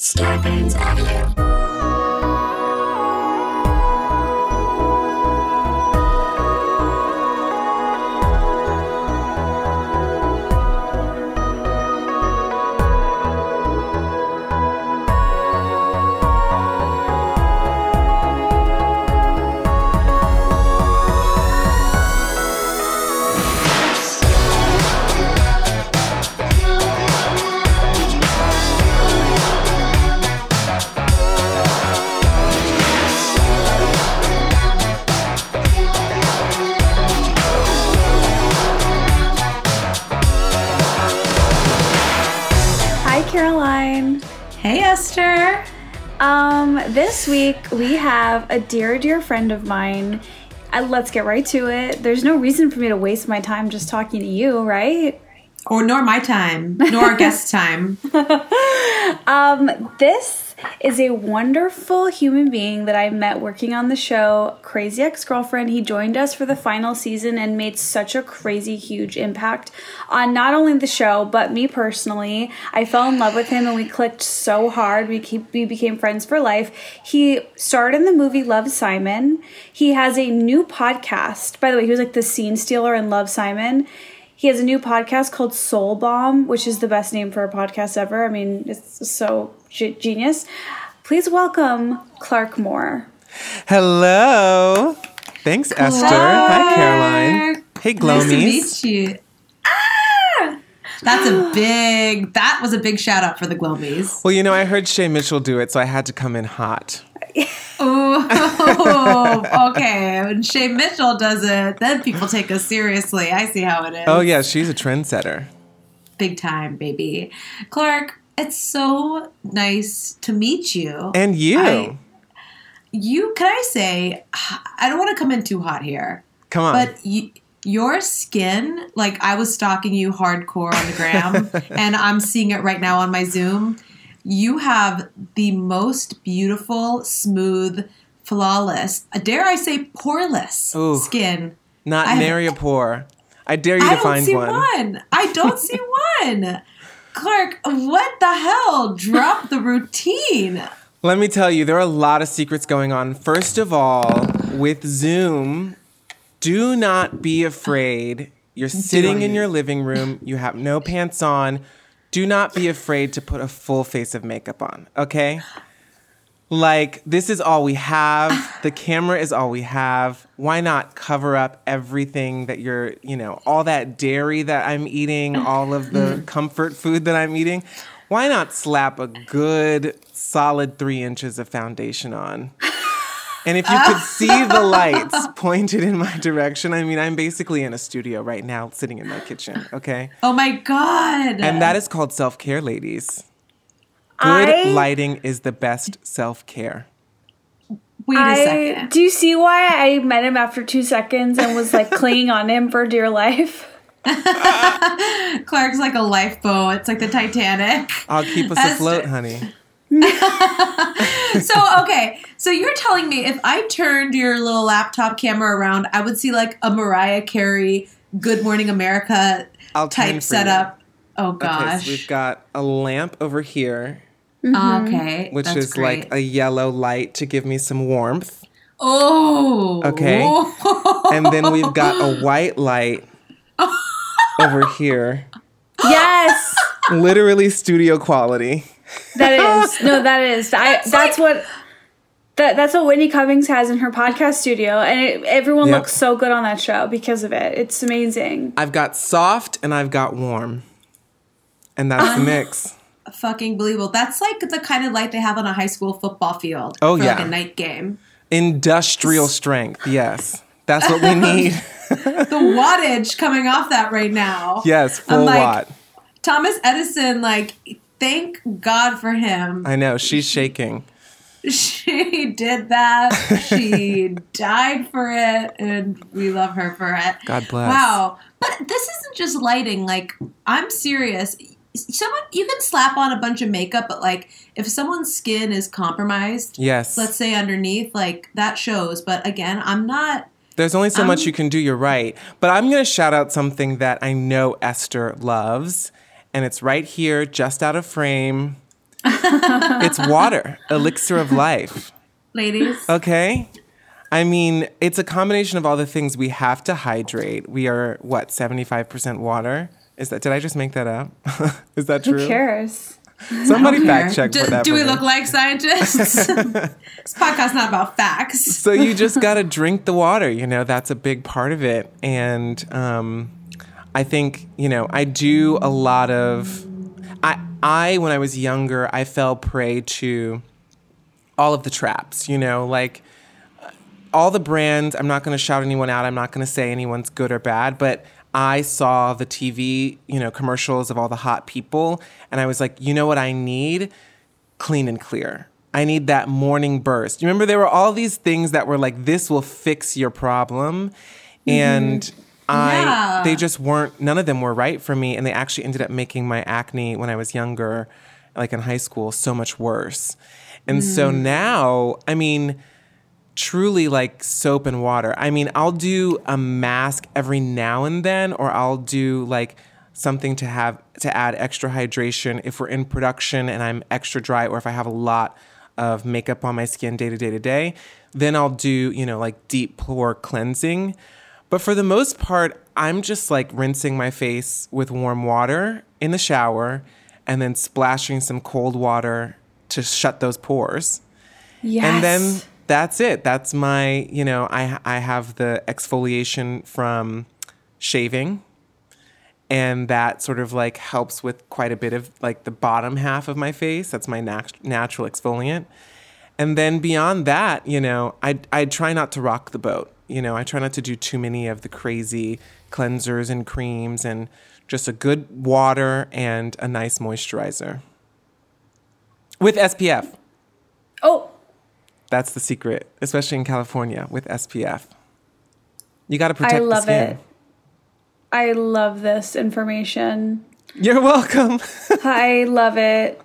Starburns Audio. Esther. Um, this week we have a dear, dear friend of mine. Uh, let's get right to it. There's no reason for me to waste my time just talking to you, right? Or nor my time, nor our guest time. Um, this is a wonderful human being that I met working on the show Crazy Ex Girlfriend. He joined us for the final season and made such a crazy, huge impact on not only the show but me personally. I fell in love with him and we clicked so hard. We keep we became friends for life. He starred in the movie Love Simon. He has a new podcast. By the way, he was like the scene stealer in Love Simon. He has a new podcast called Soul Bomb, which is the best name for a podcast ever. I mean, it's so genius. Please welcome Clark Moore. Hello. Thanks, Esther. Hi, Caroline. Hey, Nice to meet you. Ah! That's a big. That was a big shout out for the Glomies. well, you know, I heard Shay Mitchell do it, so I had to come in hot. Oh, okay. When Shay Mitchell does it, then people take us seriously. I see how it is. Oh, yeah, she's a trendsetter. big time, baby. Clark, it's so nice to meet you. And you. I- you can I say, I don't want to come in too hot here. come on. But your skin, like I was stalking you hardcore on the gram, and I'm seeing it right now on my Zoom. You have the most beautiful, smooth, flawless, dare I say, poreless Ooh. skin. Not I- nary a pore. I dare you I to find one. I don't see one. I don't see one. Clark, what the hell? Drop the routine. Let me tell you, there are a lot of secrets going on. First of all, with Zoom, do not be afraid. You're sitting in your living room, you have no pants on. Do not be afraid to put a full face of makeup on, okay? Like, this is all we have. The camera is all we have. Why not cover up everything that you're, you know, all that dairy that I'm eating, all of the mm-hmm. comfort food that I'm eating? Why not slap a good solid three inches of foundation on? And if you could see the lights pointed in my direction, I mean, I'm basically in a studio right now, sitting in my kitchen, okay? Oh my God. And that is called self care, ladies. Good I- lighting is the best self care. Wait a I, second. do you see why I met him after two seconds and was like clinging on him for dear life? Clark's like a lifeboat. It's like the Titanic. I'll keep us Esther. afloat, honey. so okay, so you're telling me if I turned your little laptop camera around, I would see like a Mariah Carey "Good Morning America" I'll type for setup. Oh Okay, gosh. so we've got a lamp over here, Mm-hmm. okay, which that's is great. like a yellow light to give me some warmth. oh Okay. And then we've got a white light over here. Yes, Literally studio quality. that is. No, that is. I. That's what. That, that's what Whitney Cummings has in her podcast studio, and it, everyone Yep. looks so good on that show because of it. It's amazing. I've got soft and I've got warm. And that's the mix. fucking believable. That's like the kind of light they have on a high school football field. Oh, for like yeah. a night game. Industrial strength, yes. That's what we need. The wattage coming off that right now. yes, I'm full like, watt. Thomas Edison, like, thank God for him. I know, she's shaking. She did that. She died for it, and we love her for it. God bless. Wow. But this isn't just lighting. Like, I'm serious. Someone, you can slap on a bunch of makeup, but like, if someone's skin is compromised, Yes. let's say underneath, like, that shows. But again, I'm not. There's only so much Um, you can do, you're right. But I'm going to shout out something that I know Esther loves, and it's right here, just out of frame. it's water, elixir of life. Ladies. Okay. I mean, it's a combination of all the things we have to hydrate. We are what, 75% water? Is that did I just make that up? Is that true? Who cares? Somebody fact check do, for that. do we look like scientists? this podcast's not about facts. so you just got to drink the water you know that's a big part of it and um, i think you know i do a lot of i i when i was younger i fell prey to all of the traps you know like all the brands i'm not going to shout anyone out i'm not going to say anyone's good or bad but i saw the tv you know commercials of all the hot people and i was like you know what i need clean and clear. I need that morning burst. You remember there were all these things that were like this will fix your problem mm-hmm. and I Yeah. they just weren't none of them were right for me and they actually ended up making my acne when I was younger like in high school so much worse. And so mm. now, I mean truly like soap and water. I mean, I'll do a mask every now and then, or I'll do like something to have to add extra hydration if we're in production and I'm extra dry, or if I have a lot of makeup on my skin day to day to day. Then I'll do, you know, like deep pore cleansing. But for the most part, I'm just like rinsing my face with warm water in the shower and then splashing some cold water to shut those pores Yes. and then that's it. That's my you know i i have the exfoliation from shaving. And that sort of like helps with quite a bit of like the bottom half of my face. That's my nat- natural exfoliant. And then beyond that you know i i try not to rock the boat. You know i try not to do too many of the crazy cleansers and creams and just a good water and a nice moisturizer. With spf oh, that's the secret, especially in California with SPF. You got to protect it. I the love skin. it. I love this information. You're welcome. I love it.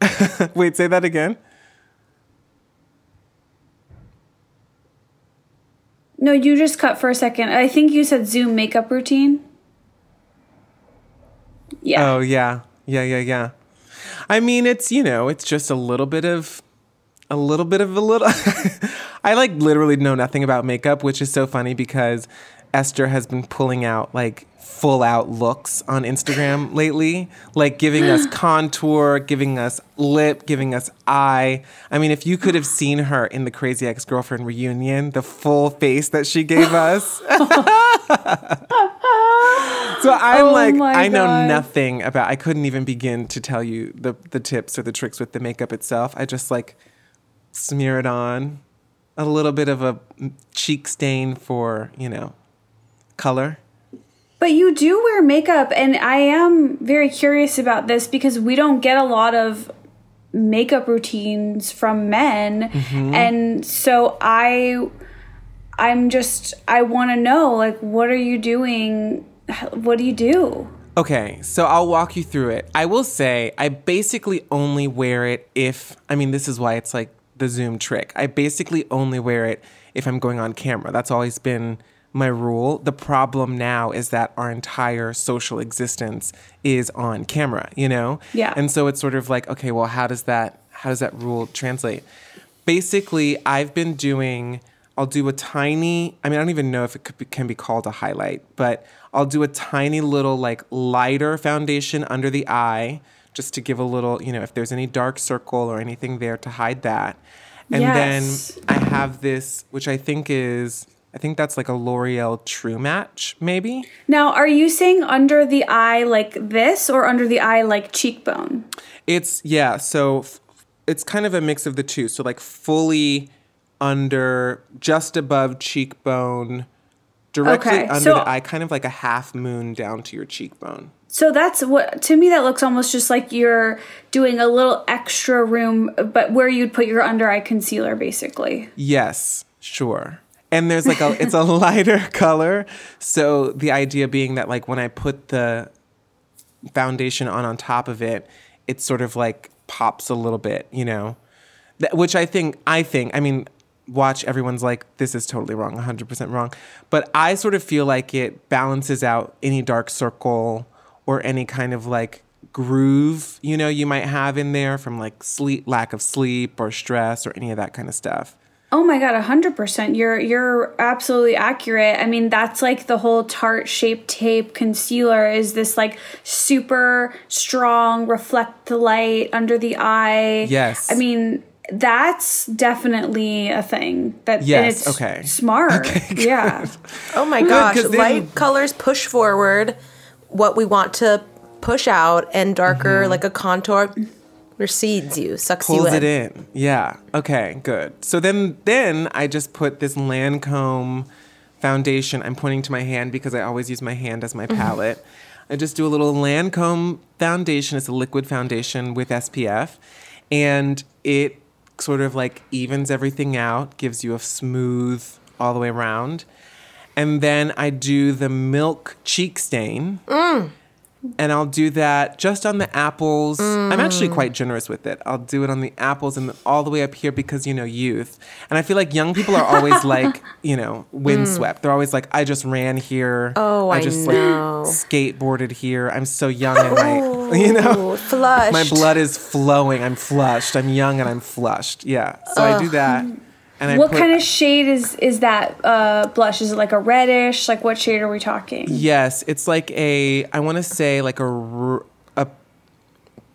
Wait, say that again. No, you just cut for a second. I think you said Zoom makeup routine. Yeah. Oh, yeah. Yeah, yeah, yeah. I mean, it's, you know, it's just a little bit of a little bit of a little I like literally know nothing about makeup, which is so funny because Esther has been pulling out like full out looks on Instagram lately, like giving us contour, giving us lip, giving us eye. I mean, if you could have seen her in the Crazy Ex Girlfriend reunion, the full face that she gave us. so I'm Oh like, I know God. nothing about. I couldn't even begin to tell you the the tips or the tricks with the makeup itself. I just like smear it on, a little bit of a cheek stain for you know color. But you do wear makeup, and I am very curious about this because we don't get a lot of makeup routines from men, Mm-hmm. and so I, I'm just I want to know like what are you doing? What do you do? Okay, so I'll walk you through it. I will say I basically only wear it if I mean this is why it's like the zoom trick. I basically only wear it if I'm going on camera. That's always been my rule. The problem now is that our entire social existence is on camera, you know? Yeah. And so it's sort of like, okay, well, how does that how does that rule translate? Basically, I've been doing I'll do a tiny I mean, I don't even know if it could be, can be called a highlight, but I'll do a tiny little like lighter foundation under the eye just to give a little, you know, if there's any dark circle or anything there to hide that. And Yes. then I have this which I think is I think that's like a L'Oreal True Match, maybe. Now, are you saying under the eye like this, or under the eye like cheekbone? It's yeah, so f- it's kind of a mix of the two. So like fully under, just above cheekbone, directly Okay, under so- the eye, kind of like a half moon down to your cheekbone. So that's what to me that looks almost just like you're doing a little extra room, but where you'd put your under eye concealer, basically. Yes, sure. And there's like a it's a lighter color. So the idea being that like when I put the foundation on on top of it, it sort of like pops a little bit, you know. That, which I think I think I mean watch everyone's like this is totally wrong 100% wrong but i sort of feel like it balances out any dark circle or any kind of like groove you know you might have in there from like sleep lack of sleep or stress or any of that kind of stuff Oh my god, hundred percent. You're you're absolutely accurate. I mean, that's like the whole Tarte Shape Tape concealer is this like super strong, reflect the light under the eye. Yes. I mean, that's definitely a thing. That Yes, it's okay. Smart. yeah. Oh my gosh, then- light colors push forward what we want to push out, and darker, mm-hmm. like a contour, recedes you, sucks pulls you in. it in. Yeah. Okay. Good. So then, then I just put this Lancome foundation. I'm pointing to my hand because I always use my hand as my mm-hmm. palette. I just do a little Lancome foundation. It's a liquid foundation with SPF, and it sort of like evens everything out, gives you a smooth all the way around. And then I do the milk cheek stain mm. And I'll do that just on the apples. I'm actually mm. quite generous with it. I'll do it on the apples and all the way up here because you know youth. And I feel like young people are always like, you know, windswept. Mm. They're always like, I just ran here. Oh, I just know. like skateboarded here. I'm so young and my, you know, oh, flushed. my blood is flowing. I'm flushed. I'm young and I'm flushed. Yeah. So I do that. And I What put, kind of shade is is that uh, blush? Is it like a reddish? Like what shade are we talking? Yes, it's like a. I want to say like a, a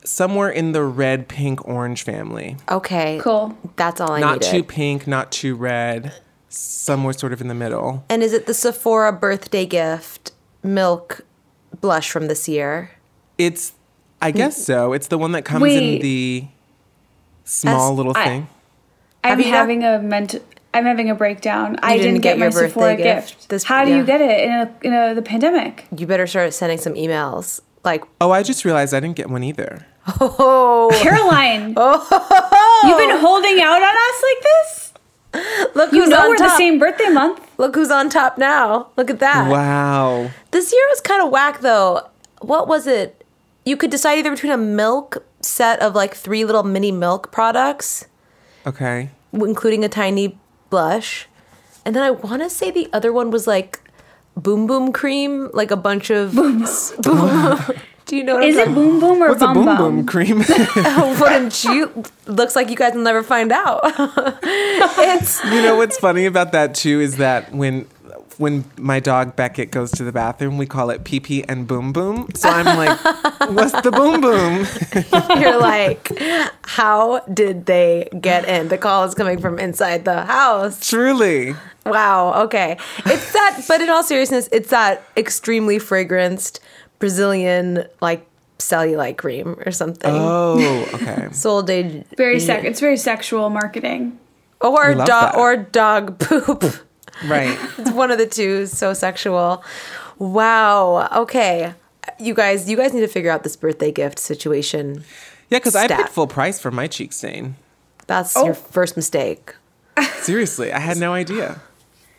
somewhere in the red, pink, orange family. Okay, Cool. That's all I need. not needed. too pink, not too red. Somewhere sort of in the middle. and is it the Sephora birthday gift milk blush from this year? It's. I guess so. It's the one that comes Wait. in the small As- little I- thing. I'm you got- having a mental. I'm having a breakdown. I didn't didn't, get get, my your birthday Sephora gift gift. this- How do yeah. you get it in a, in a, the pandemic? You better start sending some emails. Like, Oh, I just realized I didn't get one either. oh, Caroline, oh, you've been holding out on us like this. look You know on we're top. the same birthday month. Look who's on top now. Look at that. Wow. This year was kind of whack though. What was it? You could decide either between a milk set of like three little mini milk products, Okay. including a tiny blush, and then I want to say the other one was like boom boom cream, like a bunch of boom. boom. Do you know what Is I'm it boom boom or What's a bum boom bum? boom cream? Oh, talking- Wouldn't you? Looks like you guys will never find out. it's You know what's funny about that too is that when when my dog Beckett goes to the bathroom, we call it pee pee and boom boom. So I'm like, what's the boom boom? you're like, how did they get in? The call is coming from inside the house. Truly. Wow. Okay. It's that, but in all seriousness, it's that extremely fragranced Brazilian like cellulite cream or something. Oh, okay. Sol de Very sec. It's very sexual marketing. or dog or dog poop. Right. it's one of the two. is So sexual. Wow. Okay. You guys, you guys need to figure out this birthday gift situation. Yeah, because I paid full price for my cheek stain. That's Oh. your first mistake. Seriously, I had no idea.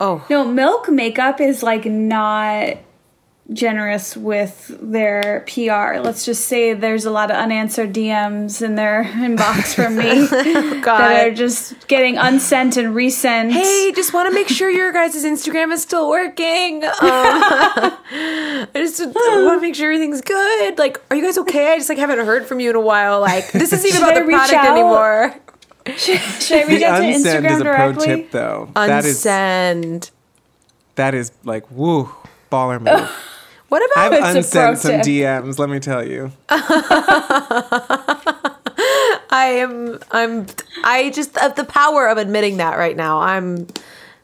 Oh, No, Milk makeup is like not generous with their PR. Let's just say there's a lot of unanswered DMs in their inbox from me that are just getting unsent and resent. Hey, just want to make sure your guys' Instagram is still working. Um, I just want to make sure everything's good. Like, are you guys okay? I just like haven't heard from you in a while. Like, this isn't even Should about I the reach product out? anymore. should, should I reach The out to unsend Instagram is a pro tip, though. That is Unsend. that is like woo, baller move. What I've about? It's a unsent some. DMs. Let me tell you. I am. I'm. I just uh, the power of admitting that right now. I'm.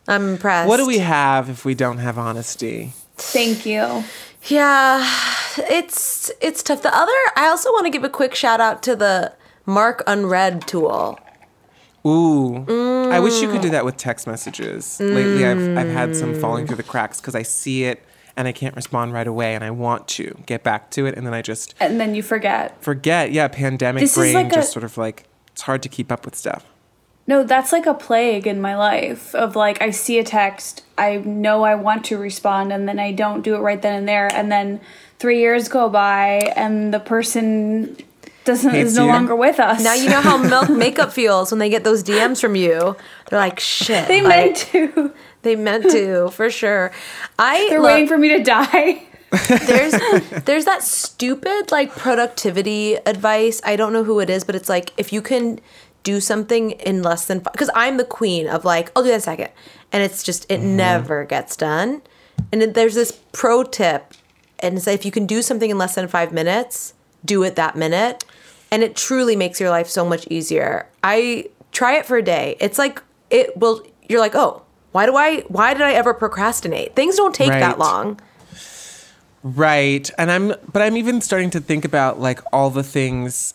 I'm impressed. What do we have if we don't have honesty? Thank you. Yeah, it's it's tough. The other, I also want to give a quick shout out to the Mark Unread tool. Ooh, I wish you could do that with text messages. Lately, I've I've had some falling through the cracks because I see it and I can't respond right away, and I want to get back to it, and then I just And then you forget. forget. Yeah, pandemic This brain like just a- sort of like it's hard to keep up with stuff. No, that's like a plague in my life of like I see a text, I know I want to respond and then I don't do it right then and there and then 3 years go by and the person doesn't is no you. longer with us. Now you know how milk makeup feels when they get those DMs from you. They're like, shit. they like, meant to. They meant to, for sure. I They're look, waiting for me to die. there's there's that stupid like productivity advice. I don't know who it is, but it's like if you can do something in less than because I'm the queen of like I'll do that in a second, and it's just it mm-hmm. never gets done. And then there's this pro tip, and it's like if you can do something in less than five minutes, do it that minute, and it truly makes your life so much easier. I try it for a day. It's like it will. You're like, oh, why do I? Why did I ever procrastinate? Things don't take Right. that long. Right. And I'm but I'm even starting to think about like all the things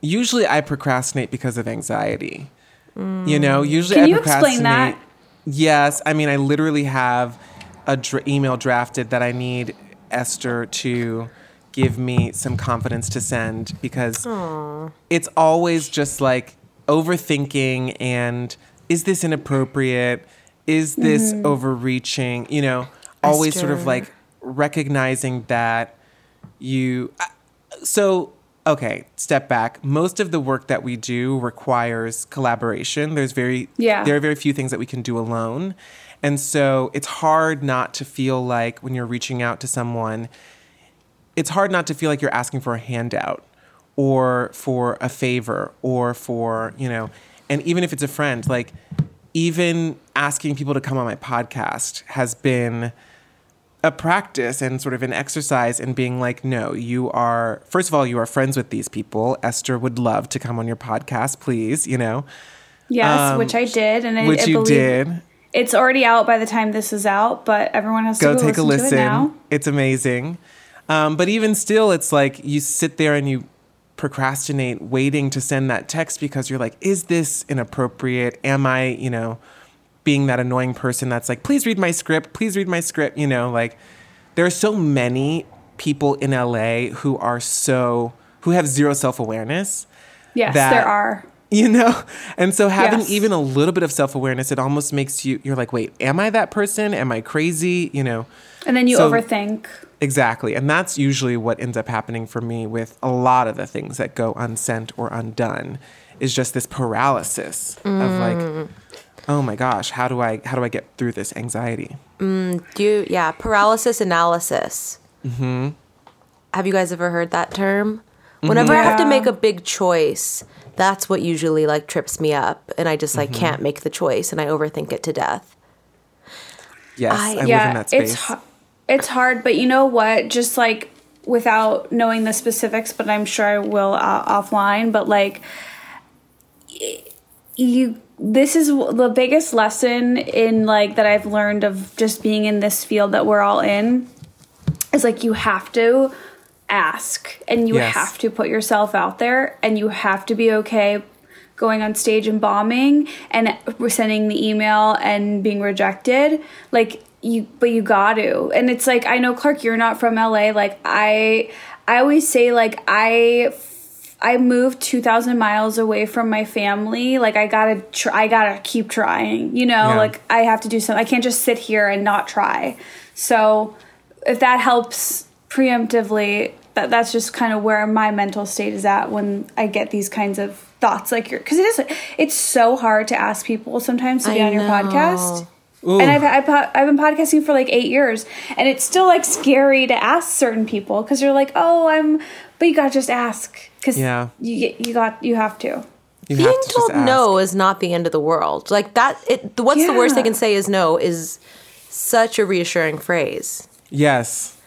usually I procrastinate because of anxiety. You know, mm. usually Can I you explain procrastinate. that? Yes, I mean I literally have a dr- email drafted that I need Esther to give me some confidence to send because it's always just like overthinking and is this inappropriate? Is this Mm-hmm. overreaching? You know, always sort of like recognizing that you so okay step back most of the work that we do requires collaboration there's very Yeah. there are very few things that we can do alone and so it's hard not to feel like when you're reaching out to someone it's hard not to feel like you're asking for a handout or for a favor or for, you know, and even if it's a friend, like even asking people to come on my podcast has been a practice and sort of an exercise in being like, no, you are, first of all, you are friends with these people. Esther would love to come on your podcast, please, you know, Yes, Um, which I did, and I, which I you did. It's already out by the time this is out, but everyone has go to go take a listen, listen. to it now. It's amazing. Um, but even still, it's like you sit there and you procrastinate waiting to send that text because you're like, is this inappropriate? Am I, you know, being that annoying person that's like, please read my script, please read my script? You know, like there are so many people in LA who are so, who have zero self awareness Yes, that- there are. you know and so having Yes. even a little bit of self-awareness it almost makes you you're like wait am i that person am i crazy you know And then you So- overthink. exactly and that's usually what ends up happening for me with a lot of the things that go unsent or undone is just this paralysis of like mm. oh my gosh how do i how do i get through this anxiety mm, Do you, yeah, paralysis analysis. Mm-hmm. Have you guys ever heard that term? Whenever I mm-hmm. have to make a big choice, that's what usually like trips me up, and I just like mm-hmm. can't make the choice, and I overthink it to death. yes I- i, live in that space it's hu- it's hard, but you know what? Just like without knowing the specifics, but I'm sure I will uh, offline. But like you, this is the biggest lesson in like that I've learned of just being in this field that we're all in. Is like you have to ask and you Yes. have to put yourself out there and you have to be okay going on stage and bombing and sending the email and being rejected like you but you got to. And it's like i know clark you're not from la like i i always say like i i moved 2000 miles away from my family. Like i gotta try i gotta keep trying you know? Yeah. like i have to do something i can't just sit here and not try. So if that helps preemptively that that's just kind of where my mental state is at when i get these kinds of thoughts. Like your because it is it's so hard to ask people sometimes to be I on your know. podcast Ooh. and I've, I've I've been podcasting for like eight years and it's still like scary to ask certain people because you're like oh i'm but you gotta just ask because Yeah. you you got you have to you Being have to told no is not the end of the world. Like that. It. What's the worst they can say is no is such a reassuring phrase. Yes.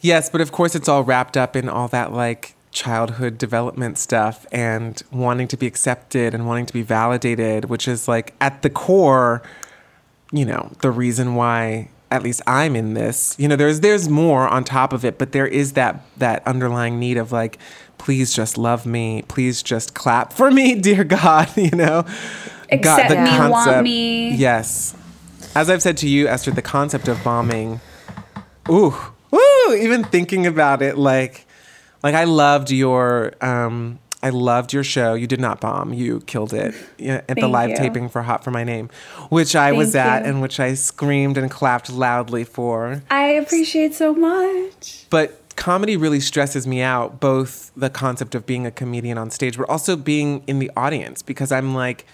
Yes, but of course it's all wrapped up in all that like childhood development stuff and wanting to be accepted and wanting to be validated, which is like at the core, you know, the reason why at least I'm in this. You know, there's there's more on top of it, but there is that that underlying need of like please just love me, please just clap for me, dear God, you know. Accept me, want me. Yes. As I've said to you, Esther, the concept of bombing ooh, woo, even thinking about it, like, like I loved your, um, I loved your show. You did not bomb. You killed it yeah, at the live you. taping for Hot for My Name, which I was at you. and which I screamed and clapped loudly for. i appreciate so much But comedy really stresses me out, both the concept of being a comedian on stage, but also being in the audience because I'm like,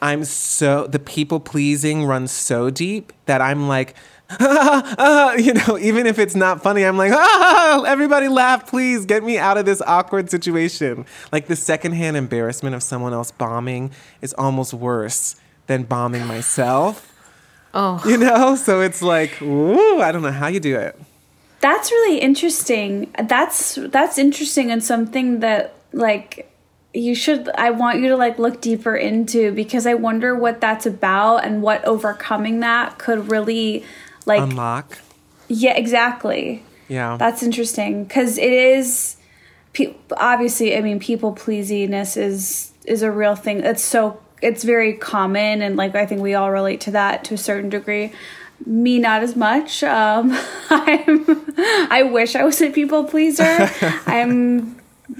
I'm so, the people pleasing runs so deep that I'm like, you know, even if it's not funny, I'm like, ah, everybody laugh, please get me out of this awkward situation. Like the secondhand embarrassment of someone else bombing is almost worse than bombing myself. Oh. You know? So it's like, ooh, I don't know how you do it. That's really interesting. That's that's interesting and something that like you should I want you to like look deeper into because I wonder what that's about and what overcoming that could really like Unlock. yeah exactly. Yeah. That's interesting because it is pe- obviously I mean people pleasiness is is a real thing. It's so it's very common and like I think we all relate to that to a certain degree. Me not as much. Um, I'm I wish I was a people pleaser. I'm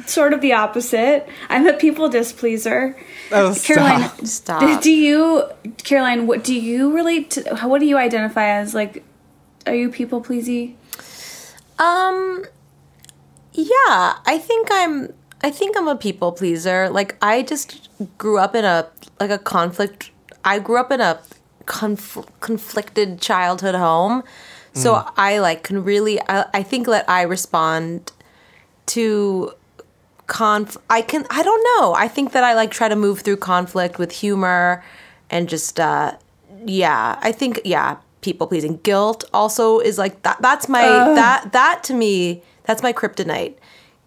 sort of the opposite. I'm a people displeaser. oh, Caroline, stop. Stop. do you Caroline, what do you relate to what do you identify as like are you people pleasy? Um yeah, I think I'm I think I'm a people pleaser. Like I just grew up in a like a conflict I grew up in a conf- conflicted childhood home. So I like can really I, I think that I respond to conf I can I don't know. I think that I like try to move through conflict with humor and just uh yeah, I think yeah, people pleasing. Guilt also is like that that's my that that to me that's my kryptonite.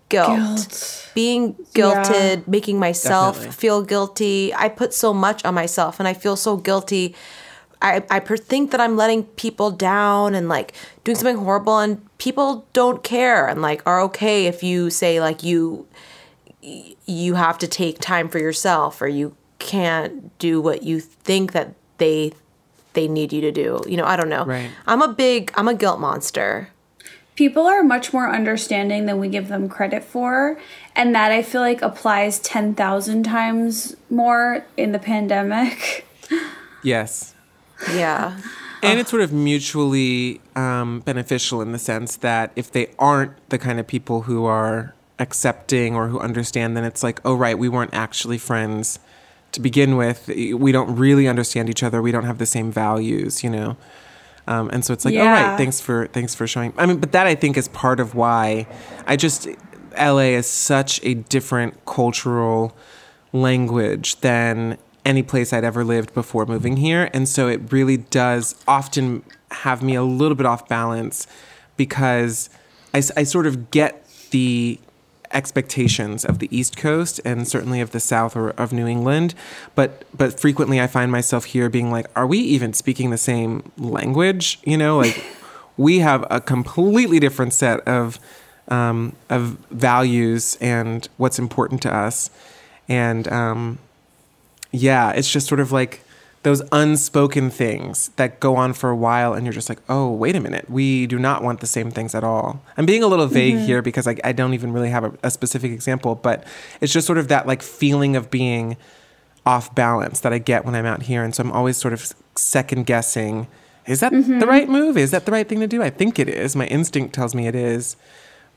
Guilt. Guilt. Being guilted, making myself Definitely. feel guilty. I put so much on myself and I feel so guilty. I, I per- think that I'm letting people down and like doing something horrible and people don't care and like are okay if you say like you you have to take time for yourself or you can't do what you think that they they need you to do. You know, I don't know. Right. I'm a big I'm a guilt monster. people are much more understanding than we give them credit for and that i feel like applies 10,000 times more in the pandemic Yes. Yeah. And it's sort of mutually um, beneficial in the sense that if they aren't the kind of people who are accepting or who understand, then it's like, oh, right, we weren't actually friends to begin with. We don't really understand each other. We don't have the same values, you know? Um, and so it's like, oh, Yeah. right, thanks for, thanks for showing. I mean, but that I think is part of why I just, LA is such a different cultural language than any place I'd ever lived before moving here. And so it really does often have me a little bit off balance because I sort of get the expectations of the East Coast and certainly of the South or of New England, but but frequently I find myself here being like, are we even speaking the same language? You know, like we have a completely different set of um, of values and what's important to us, and um, yeah, it's just sort of like those unspoken things that go on for a while, and you're just like, oh, wait a minute, we do not want the same things at all. I'm being a little vague mm-hmm. here because I, I don't even really have a, a specific example, but it's just sort of that like feeling of being off balance that I get when I'm out here, and so I'm always sort of second guessing. Is that the mm-hmm. right move? Is that the right thing to do? I think it is. My instinct tells me it is,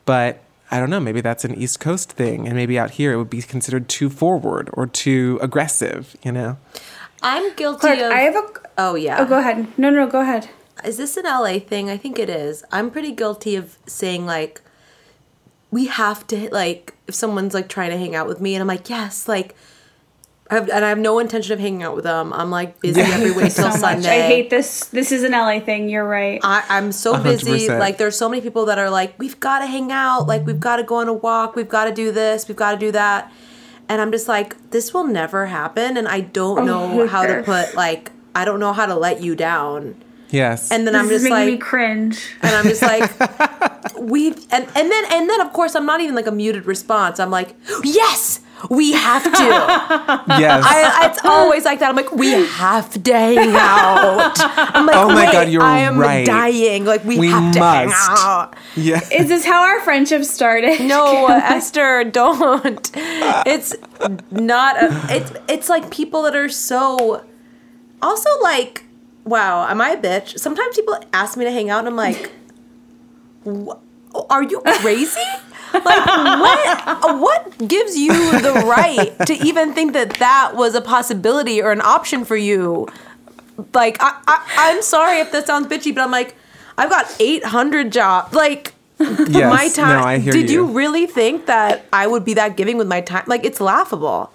but I don't know. Maybe that's an East Coast thing, and maybe out here it would be considered too forward or too aggressive. You know? I'm guilty Clark, of I have a. Oh yeah. Oh, go ahead. No, no, go ahead. Is this an LA thing? I think it is. I'm pretty guilty of saying like we have to like if someone's like trying to hang out with me and I'm like, "Yes, like I have, and I have no intention of hanging out with them. I'm like busy every way till So Sunday. much. I hate this. This is an LA thing. You're right. I, I'm so A hundred busy. Like there's so many people that are like, we've got to hang out. Like we've got to go on a walk. We've got to do this. We've got to do that. And I'm just like, this will never happen. And I don't oh know how to put like, I don't know how to let you down. Yes. And then this I'm just making me like, cringe. and I'm just like, we and and then and then of course I'm not even like a muted response. I'm like, yes, we have to. yes. I, it's always like that. I'm like, we have to hang out. I'm like, Oh my God, you're I am right. dying. Like we, We have to hang out. yeah. Is this how our friendship started? No, Esther, don't. It's not. A, it's it's like people that are so. Also, like, wow, am I a bitch? Sometimes people ask me to hang out, and I'm like, are you crazy? Like what what gives you the right to even think that that was a possibility or an option for you like I, I i'm sorry if that sounds bitchy but i'm like i've got 800 jobs like Yes, my time No, I hear did you. you. really think that i would be that giving with my time like it's laughable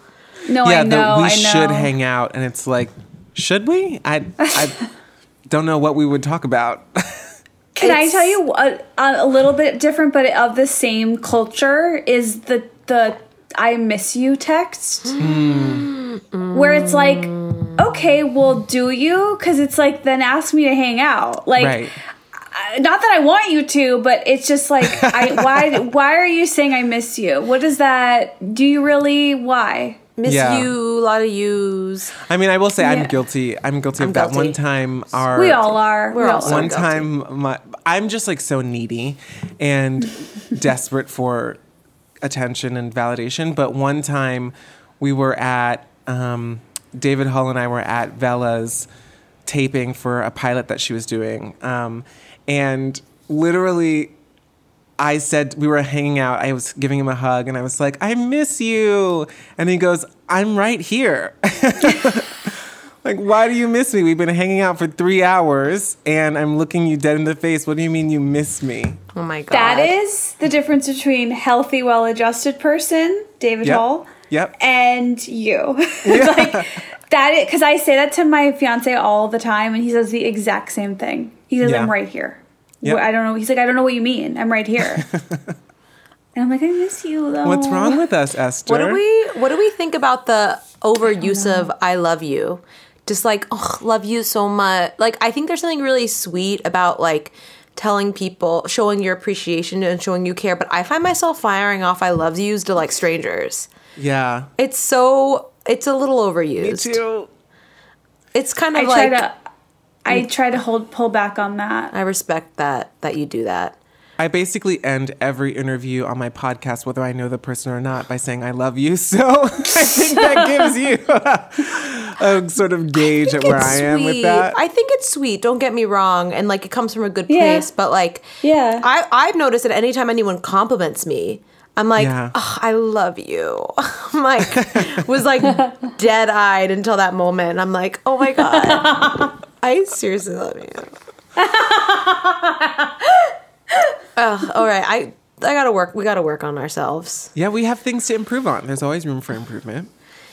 No, yeah, I know. that we I know. should hang out, and it's like, should we? I I don't know what we would talk about. Can I tell you a, a little bit different, but of the same culture is the the I miss you text, hmm. where it's like, okay, well, do you? Because it's like then ask me to hang out, like. right. Not that I want you to, but it's just like, I, why? Why are you saying I miss you? What is that? Do you really? Why? miss Yeah. you a lot of yous I mean, I will say I'm guilty. I'm guilty I'm of that guilty. one time. Our We all are. We're all all so are. one guilty. time my i'm just like so needy and desperate for attention and validation but one time we were at um, david hull and i were at vella's taping for a pilot that she was doing um, and literally I said we were hanging out. I was giving him a hug, and I was like, "I miss you," and he goes, "I'm right here." like, why do you miss me? We've been hanging out for three hours, and I'm looking you dead in the face. What do you mean you miss me? oh my god That is the difference between healthy, well-adjusted person, David Yep. Hull, Yep. and you. like that is because I say that to my fiance all the time, and he says the exact same thing. He says, Yeah. "I'm right here." Yep. I don't know. He's like, "I don't know what you mean. I'm right here." and I'm like, "I miss you, though." What's wrong with us, Esther? What do we what do we think about the overuse of I love you? Just like, oh, love you so much. Like I think there's something really sweet about like telling people, showing your appreciation and showing you care, but I find myself firing off I love yous to like strangers. Yeah. It's so it's a little overused. Me too. It's kind I of try like to. I try to hold pull back on that. I respect that that you do that. I basically end every interview on my podcast, whether I know the person or not, by saying I love you. So I think that gives you a, sort of gauge at where I am with sweet. that. I think it's sweet. Don't get me wrong, and like it comes from a good Yeah. place. But like, Yeah. I I've noticed that anytime anyone compliments me, I'm like, Yeah. "Ugh, I love you. I'm like, was like dead eyed until that moment. I'm like, oh my god, I seriously love you. Ugh, all right, I I gotta work. We gotta work on ourselves. yeah, we have things to improve on. There's always room for improvement.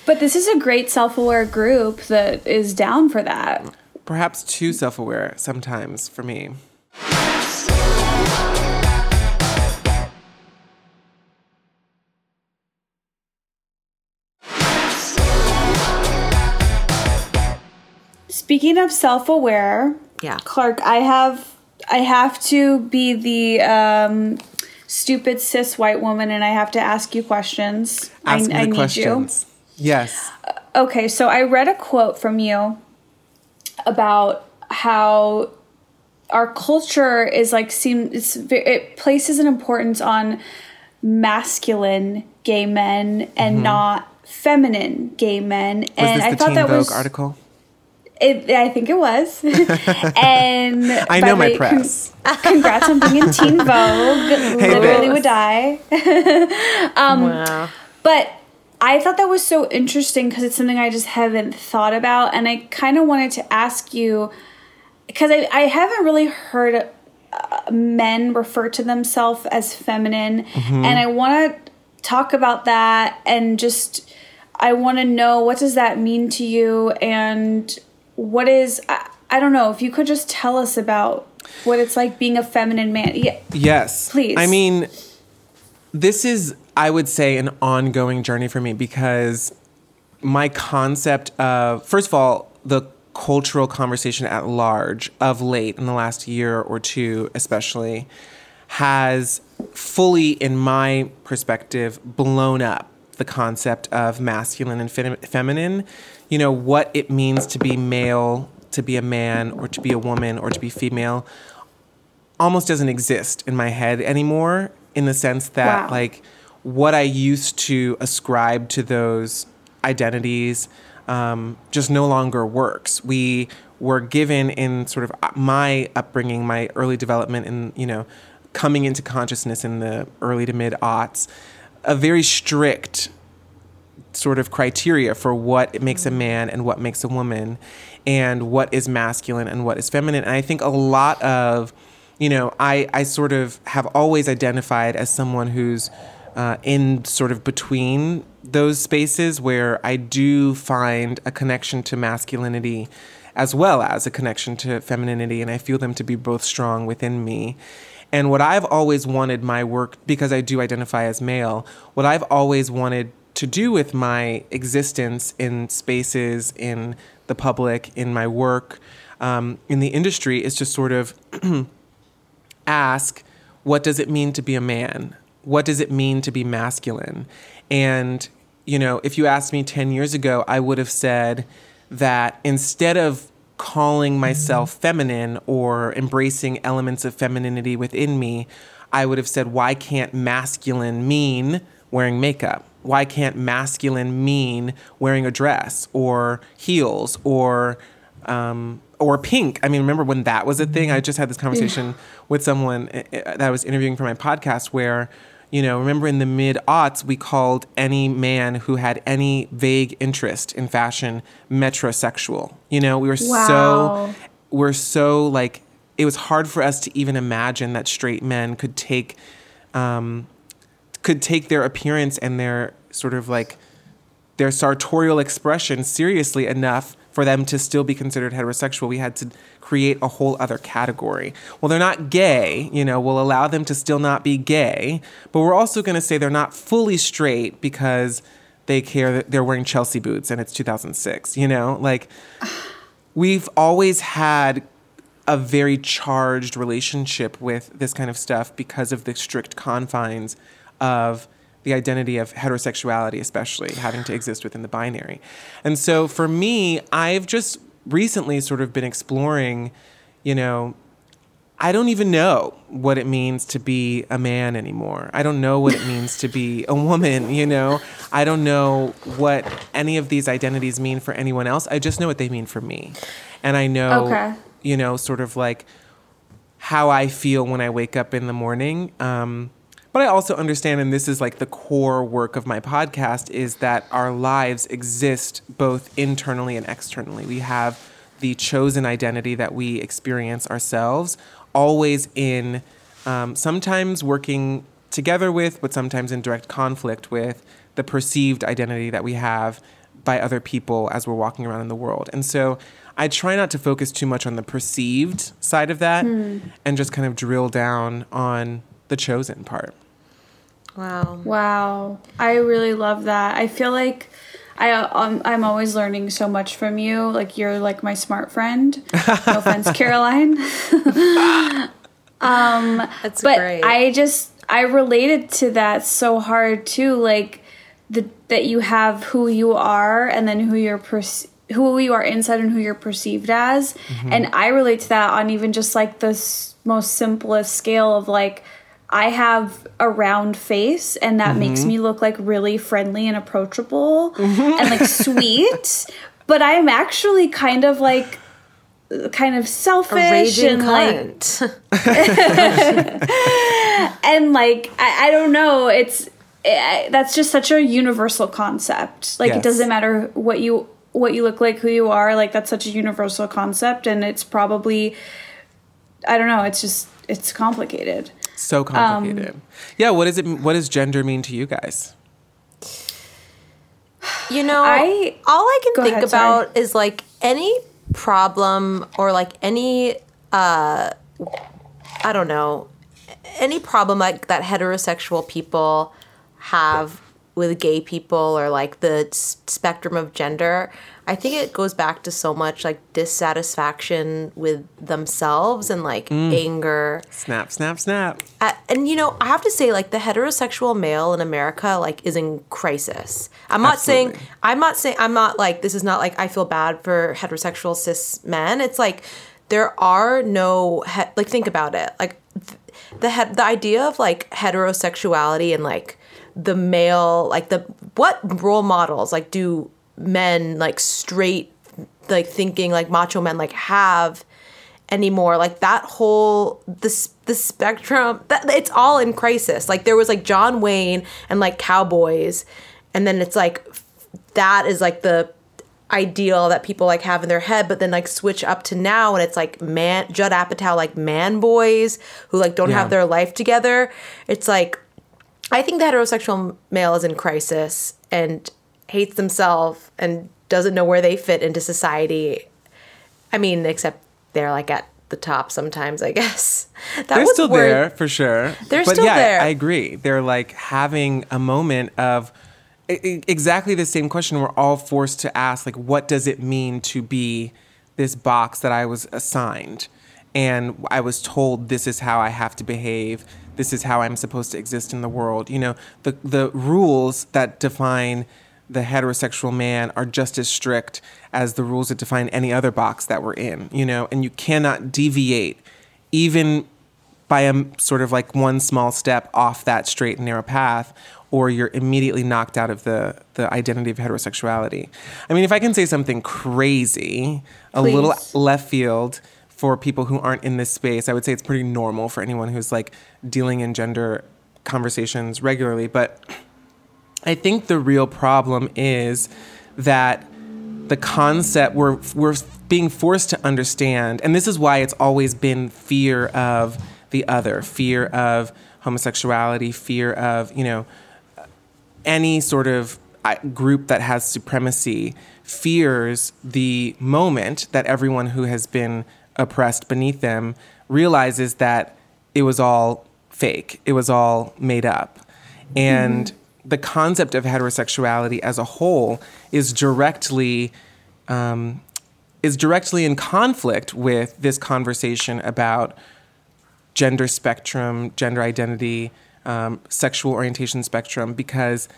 But this is a great self-aware group that is down for that. Perhaps too self aware sometimes for me. Speaking of self-aware, Yeah. Clark, I have I have to be the um, stupid cis white woman, and I have to ask you questions. Ask I, me I the need questions. Yes. you. Okay, so I read a quote from you about how our culture is like seem it's it places an importance on masculine gay men and not feminine gay men, Mm-hmm. Was and this I the thought Teen that Vogue was article? It, I think it was. and I by know the my way, con- press. congrats on being in Teen Vogue. Hey, Literally would die. wow. But I thought that was so interesting because it's something I just haven't thought about. And I kind of wanted to ask you because I, I haven't really heard uh, men refer to themselves as feminine. Mm-hmm. And I want to talk about that and just, I want to know what does that mean to you and what is, I, I don't know, if you could just tell us about what it's like being a feminine man. Yeah. Yes. Please. I mean, this is, I would say, an ongoing journey for me because my concept of, first of all, the cultural conversation at large of late in the last year or two, especially, has fully, in my perspective, blown up the concept of masculine and fem- feminine. You know, what it means to be male, to be a man, or to be a woman, or to be female almost doesn't exist in my head anymore in the sense that Wow. like what I used to ascribe to those identities um, just no longer works. We were given in sort of uh, my upbringing, my early development in you know coming into consciousness in the early to mid aughts, a very strict sort of criteria for what makes a man and what makes a woman and what is masculine and what is feminine. And I think a lot of, you know, I, I sort of have always identified as someone who's uh, in sort of between those spaces where I do find a connection to masculinity as well as a connection to femininity. And I feel them to be both strong within me. And what I've always wanted my work, because I do identify as male, what I've always wanted to do with my existence in spaces, in the public, in my work, um, in the industry is to sort of ask, what does it mean to be a man? What does it mean to be masculine? And, you know, if you asked me 10 years ago, I would have said that instead of calling myself feminine or embracing elements of femininity within me, I would have said, why can't masculine mean wearing makeup? Why can't masculine mean wearing a dress or heels or um, or pink? I mean, remember when that was a thing? I just had this conversation with someone uh, uh, that I was interviewing for my podcast where, you know, remember in the mid aughts, we called any man who had any vague interest in fashion metrosexual. You know, we were Wow. so we're so like it was hard for us to even imagine that straight men could take um, could take their appearance and their sort of like their sartorial expression seriously enough for them to still be considered heterosexual. We had to create a whole other category. Well, they're not gay, you know, we'll allow them to still not be gay, but we're also going to say they're not fully straight because they care that they're wearing Chelsea boots and it's 2006, you know? Like we've always had a very charged relationship with this kind of stuff because of the strict confines of the identity of heterosexuality, especially having to exist within the binary. And so for me, I've just recently sort of been exploring, you know, I don't even know what it means to be a man anymore. I don't know what it means to be a woman, you know? I don't know what any of these identities mean for anyone else. I just know what they mean for me. And I know, Okay. you know, sort of like how I feel when I wake up in the morning. Um, but I also understand, and this is like the core work of my podcast, is that our lives exist both internally and externally. We have the chosen identity that we experience ourselves, always in um, sometimes working together with, but sometimes in direct conflict with the perceived identity that we have by other people as we're walking around in the world. And so I try not to focus too much on the perceived side of that and just kind of drill down on the chosen part. Wow. Wow, I really love that. I feel like I um, I'm always learning so much from you. Like you're like my smart friend. No offense, Caroline. That's but great. I just I related to that so hard too. Like the that you have who you are and then who you're who you are inside and who you're perceived as, and I relate to that on even just like the s- most simplest scale of like. I have a round face, and that makes mm-hmm. me look like really friendly and approachable mm-hmm. and like sweet. But I am actually kind of like, kind of selfish raging and like and like I, I don't know. It's I, that's just such a universal concept. Like Yes. it doesn't matter what you what you look like who you are like that's such a universal concept and it's probably i don't know it's just it's complicated So complicated. yeah, what is it what does gender mean to you guys? You know, I- all I can think ahead, sorry. about is like any problem or like any uh I don't know, any problem like that heterosexual people have with gay people or like the s- spectrum of gender. I think it goes back to so much like dissatisfaction with themselves and like Mm. anger Snap, snap, snap. uh, and you know, I have to say, like the heterosexual male in America, like is in crisis. I'm not saying, I'm not saying, I'm not like this is not like I feel bad for heterosexual cis men. It's like there are no he- like think about it, like th- the he- the idea of like heterosexuality and like the male, like the what role models like do men like straight like thinking like macho men like have anymore. Like that whole the s- the spectrum that it's all in crisis. Like there was like John Wayne and like cowboys and then it's like that is like the ideal that people like have in their head but then like switch up to now and it's like man Judd Apatow like man boys who like don't Yeah. have their life together. It's like I think the heterosexual male is in crisis and hates themselves and doesn't know where they fit into society. I mean, except they're like at the top sometimes, I guess. That They're still where- there for sure. They're but still yeah, there. I agree. They're like having a moment of exactly the same question we're all forced to ask like what does it mean to be this box that I was assigned and I was told this is how I have to behave this is how I'm supposed to exist in the world you know the the rules that define the heterosexual man are just as strict as the rules that define any other box that we're in you know and you cannot deviate even by a sort of like one small step off that straight and narrow path or you're immediately knocked out of the the identity of heterosexuality. I mean, if I can say something crazy, a little left field for people who aren't in this space, I would say it's pretty normal for anyone who's like dealing in gender conversations regularly, but I think the real problem is that the concept we're we're being forced to understand, and this is why it's always been fear of the other, fear of homosexuality, fear of you know any sort of uh, group that has supremacy fears the moment that everyone who has been oppressed beneath them realizes that it was all fake, it was all made up. And the concept of heterosexuality as a whole is directly um, is directly in conflict with this conversation about gender spectrum, gender identity, um, sexual orientation spectrum, because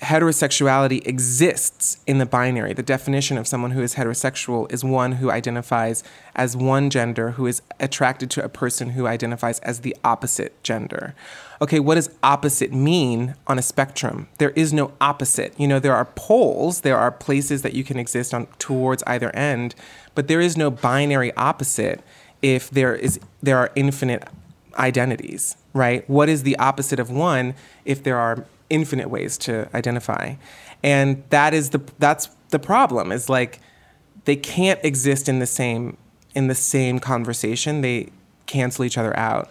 heterosexuality exists in the binary. The definition of someone who is heterosexual is one who identifies as one gender who is attracted to a person who identifies as the opposite gender. Okay, what does opposite mean on a spectrum? There is no opposite. You know, there are poles, there are places that you can exist on towards either end, but there is no binary opposite if there is there are infinite identities, right? What is the opposite of one if there are infinite ways to identify? And that is the that's the problem is like they can't exist in the same in the same conversation. They cancel each other out.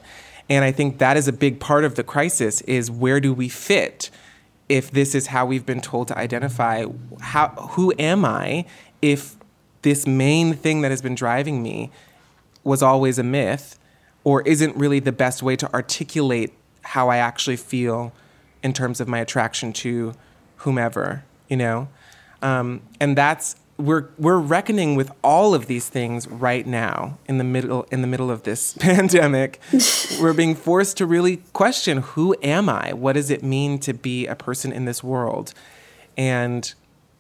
And I think that is a big part of the crisis is where do we fit if this is how we've been told to identify how who am I if this main thing that has been driving me was always a myth or isn't really the best way to articulate how I actually feel in terms of my attraction to whomever, you know? Um, and that's we're we're reckoning with all of these things right now in the middle in the middle of this pandemic. we're being forced to really question who am I? What does it mean to be a person in this world? And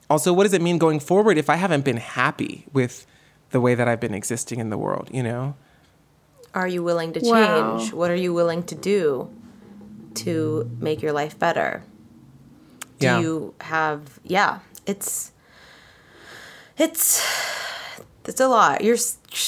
also what does it mean going forward if I haven't been happy with the way that I've been existing in the world, you know? Are you willing to change? Wow. What are you willing to do to make your life better? Do Yeah. you have yeah, it's it's it's a lot. You're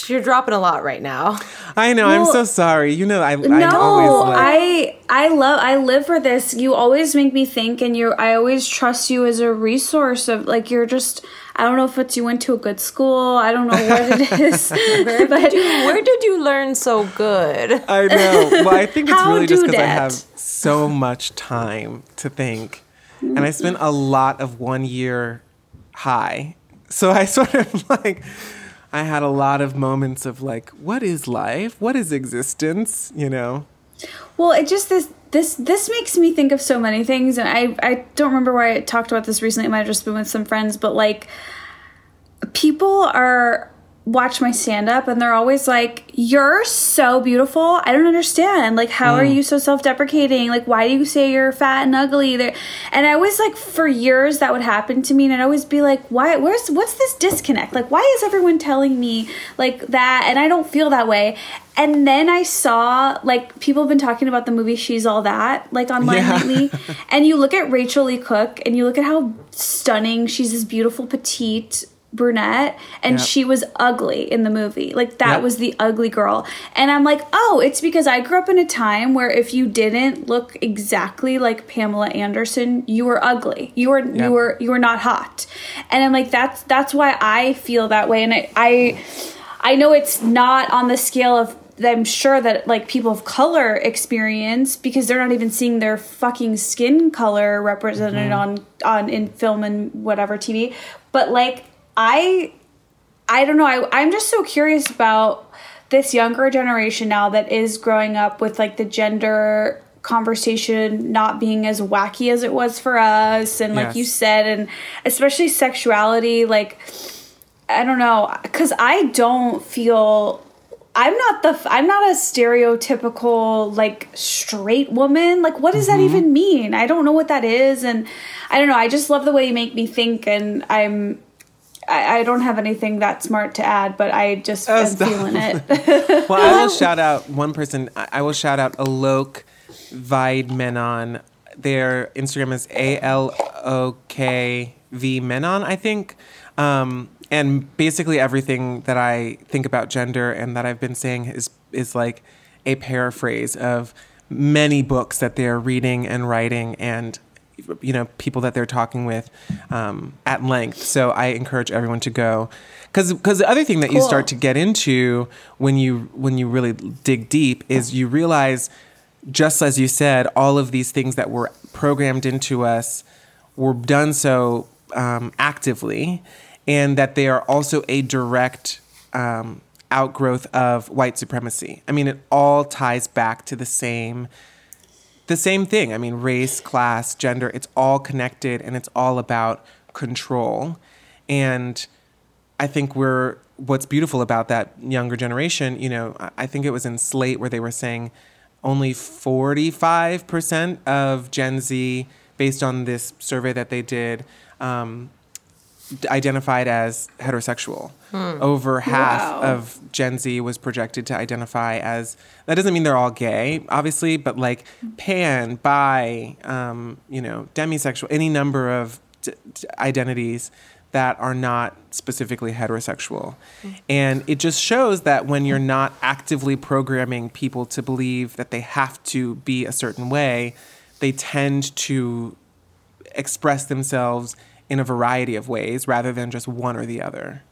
you're dropping a lot right now. I know. I'm so sorry. You know, I, I'm no, always like, I I love I live for this. You always make me think, and you I always trust you as a resource of like you're just. I don't know if it's you went to a good school. I don't know what it is, but Where did you learn so good? I know. Well, I think it's really just because I that? have so much time to think, and I spent a lot of one year high. So I sort of like, I had a lot of moments of like, what is life? What is existence? You know? Well, it just this this this makes me think of so many things, and I I don't remember where I talked about this recently. It might have just been with some friends, but like people are watch my stand up and they're always like you're so beautiful. I don't understand. Like how are mm. you so self-deprecating? Like why do you say you're fat and ugly? There and i was like for years that would happen to me and i'd always be like why where's what's this disconnect? Like why is everyone telling me like that? And i don't feel that way. And then i saw like people have been talking about the movie she's all that like online Yeah. lately. And you look at Rachael Leigh Cook and you look at how stunning she's this beautiful petite brunette and Yep. she was ugly in the movie. Like that Yep. was the ugly girl. And I'm like, "Oh, it's because I grew up in a time where if you didn't look exactly like Pamela Anderson, you were ugly. You were Yep. you were you were not hot." And I'm like, "That's that's why I feel that way." And I I, I know it's not on the scale of I'm sure that like people of color experience because they're not even seeing their fucking skin color represented mm-hmm. on on in film and whatever TV. But like I I don't know. I, I'm just so curious about this younger generation now that is growing up with like the gender conversation not being as wacky as it was for us. And like Yes. you said, and especially sexuality, like, I don't know. Cause I don't feel. I'm not the I'm not a stereotypical like straight woman. Like what does that mm-hmm. even mean? I don't know what that is and I don't know. I just love the way you make me think and I'm I, I don't have anything that smart to add, but I just Oh, am stop. feeling it. Well, I will shout out one person. I I will shout out Alok Vaid-Menon. Their Instagram is A L O K V Menon, I think. Um, and basically everything that I think about gender and that I've been saying is is like a paraphrase of many books that they're reading and writing and you know people that they're talking with um, at length. So I encourage everyone to go. Because because the other thing that you start to get into when you when you really dig deep is you realize just as you said all of these things that were programmed into us were done so um, actively and that they are also a direct um, outgrowth of white supremacy. I mean it all ties back to the same the same thing. I mean, race, class, gender, it's all connected and it's all about control. And I think we're, what's beautiful about that younger generation, you know, I- think it was in Slate where they were saying only 45% of Gen Z, based on this survey that they did, um, identified as heterosexual. Over half Wow. of Gen Z was projected to identify as. That doesn't mean they're all gay, obviously, but like pan, bi, um, you know, demisexual, any number of d- d- identities that are not specifically heterosexual. And it just shows that when you're not actively programming people to believe that they have to be a certain way, they tend to express themselves in a variety of ways rather than just one or the other.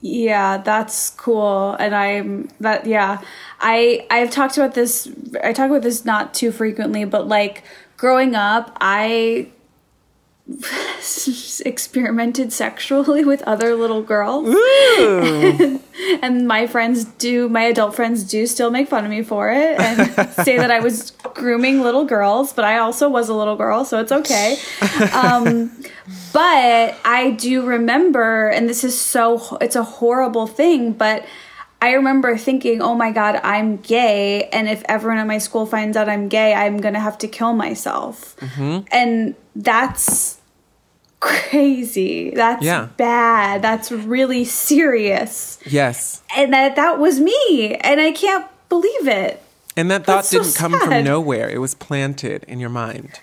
Yeah, that's cool. And I'm that yeah. I I've talked about this I talk about this not too frequently, but like growing up, I experimented sexually with other little girls. and my friends do my adult friends do still make fun of me for it and say that I was grooming little girls, but I also was a little girl, so it's okay. Um, but I do remember, and this is so, it's a horrible thing, but I remember thinking, oh my God, I'm gay. And if everyone at my school finds out I'm gay, I'm going to have to kill myself. And that's crazy. That's Yeah. bad. That's really serious. Yes. And that, that was me. And I can't believe it. And that thought That's didn't come from nowhere. It was planted in your mind.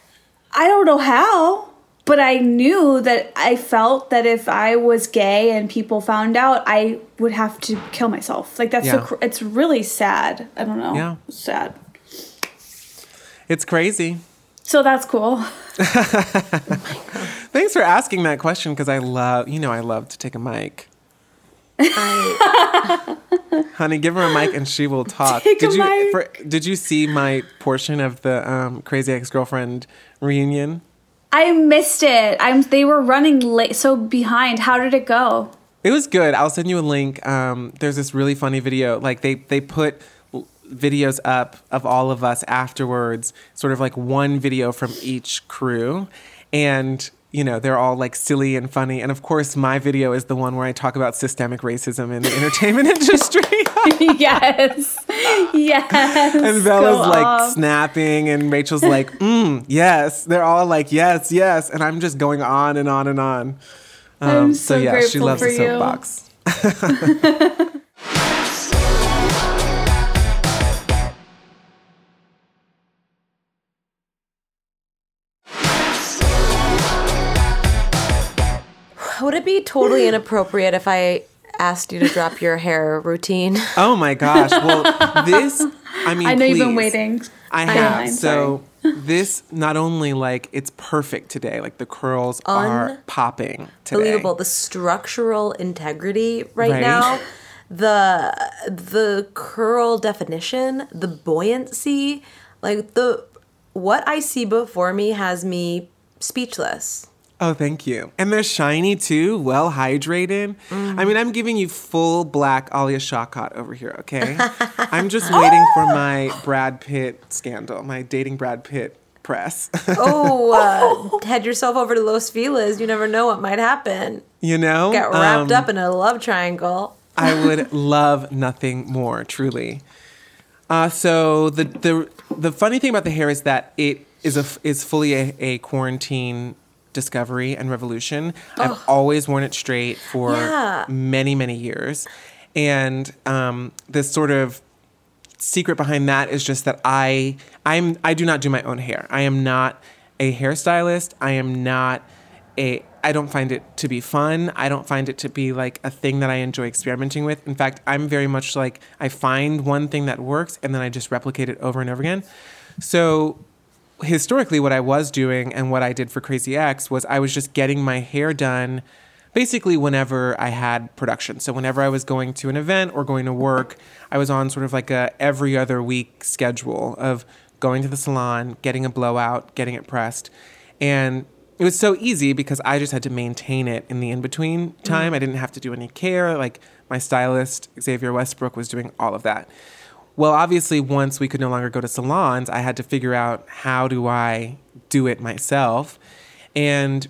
I don't know how, but I knew that I felt that if I was gay and people found out, I would have to kill myself. Like that's so Yeah. cr- it's really sad. I don't know. Yeah. Sad. It's crazy. So that's cool. Thanks for asking that question because I love, you know, I love to take a mic. Honey, give her a mic and she will talk. Take a did you mic. For, did you see my portion of the um, Crazy Ex Girlfriend reunion? I missed it. I'm they were running late so behind. How did it go? It was good. I'll send you a link. Um, there's this really funny video. Like they they put videos up of all of us afterwards, sort of like one video from each crew, and you know they're all like silly and funny. And of course, my video is the one where I talk about systemic racism in the entertainment industry. yes. Yes. and Vella's Go like off. snapping, and Rachel's like, mm, "Yes." They're all like, "Yes, yes," and I'm just going on and on and on. Um, I'm so yeah, she loves the soapbox. Be totally inappropriate if I asked you to drop your hair routine? Oh my gosh. Well, this, I mean, I know you've been waiting. I have. I'm so this not only like it's perfect today, like the curls are popping today. Unbelievable. The structural integrity right, Right. now, the the curl definition, the buoyancy, like the what I see before me has me speechless. Oh, thank you. And they're shiny too, well hydrated. Mm. I mean, I'm giving you full black Alia Shawkat over here, okay? I'm just waiting for my Brad Pitt scandal, my dating Brad Pitt press. Oh, uh, head yourself over to Los Feliz. You never know what might happen. you know? Get wrapped Um, up in a love triangle. I would love nothing more, truly. Uh, so the the the funny thing about the hair is that it is a is fully a, a quarantine discovery and revolution. I've always worn it straight for Yeah. many many years, and um, this sort of secret behind that is just that I I'm I do not do my own hair. I am not a hairstylist. I am not a I don't find it to be fun. I don't find it to be like a thing that I enjoy experimenting with. In fact, I'm very much like I find one thing that works and then I just replicate it over and over again. So historically what I was doing and what I did for Crazy Ex was I was just getting my hair done basically whenever I had production. So whenever I was going to an event or going to work, I was on sort of like a every other week schedule of going to the salon, getting a blowout, getting it pressed. And it was so easy because I just had to maintain it in the in between mm-hmm. time. I didn't have to do any care. Like my stylist, Xavier Westbrook, was doing all of that. Well, obviously, once we could no longer go to salons, I had to figure out how do I do it myself. And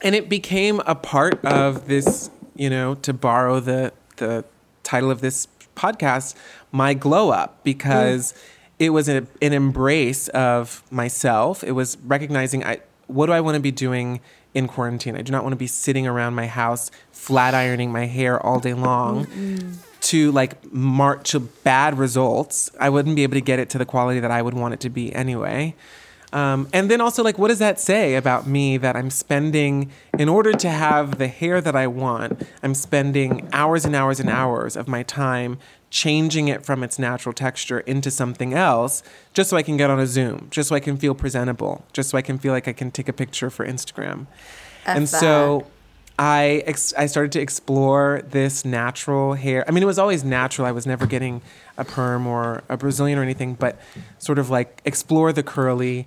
and it became a part of this, you know, to borrow the the title of this podcast, my glow up, because it was a, an embrace of myself. It was recognizing I what do I want to be doing in quarantine? I do not want to be sitting around my house flat ironing my hair all day long to like march to bad results. I wouldn't be able to get it to the quality that I would want it to be anyway. Um, and then also, like, what does that say about me that I'm spending, in order to have the hair that I want, I'm spending hours and hours and hours of my time changing it from its natural texture into something else just so I can get on a Zoom, just so I can feel presentable, just so I can feel like I can take a picture for Instagram. and so I ex- I started to explore this natural hair. I mean, it was always natural. I was never getting a perm or a Brazilian or anything, but sort of like explore the curly.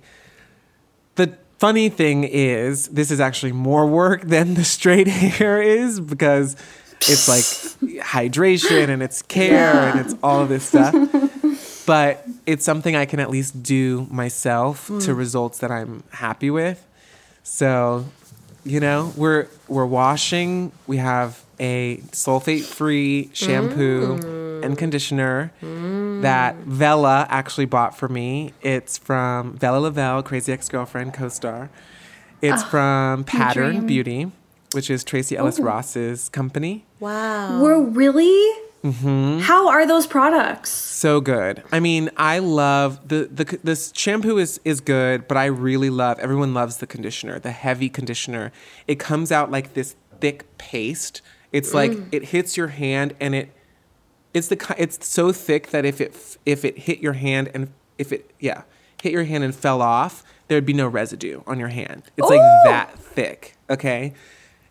The funny thing is, this is actually more work than the straight hair is because it's like hydration and it's care and it's all of this stuff. But it's something I can at least do myself to hmm. results that I'm happy with. So, you know, we're we're washing. We have a sulfate-free shampoo and conditioner that Vella actually bought for me. It's from Vella Lovell, Crazy Ex-Girlfriend co-star. It's from Pattern. Beauty, which is Tracee Ellis Ross's company. Wow. We're really. Mm-hmm. How are those products? So good. I mean, I love the the this shampoo is is good, but I really love. Everyone loves the conditioner, the heavy conditioner. It comes out like this thick paste. It's like it hits your hand, and it it's the it's so thick that if it if it hit your hand and if it yeah hit your hand and fell off, there'd be no residue on your hand. It's like that thick. Okay.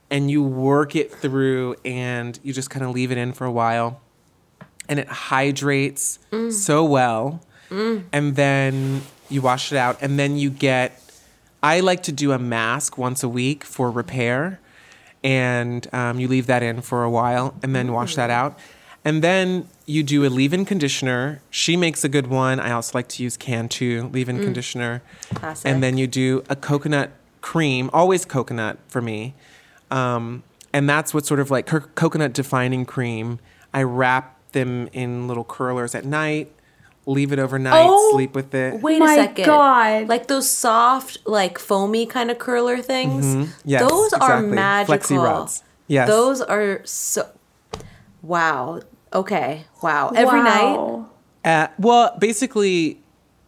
And you work it through, and you just kind of leave it in for a while and it hydrates mm. so well. Mm. And then you wash it out, and then you get. I like to do a mask once a week for repair, and um, you leave that in for a while, and then wash that mm. out. And then you do a leave-in conditioner. She makes a good one. I also like to use Cantu leave-in conditioner. Classic. And then you do a coconut cream, always coconut for me. Um, and that's what sort of like co- coconut defining cream. I wrap them in little curlers at night, leave it overnight, Oh, sleep with it. Wait My a second. God. Like those soft, like foamy kind of curler things. Mm-hmm. Yes, those are magical. Flexi rods. Yes. Those are so. Wow. Okay. Wow. Every night. Uh, well, basically,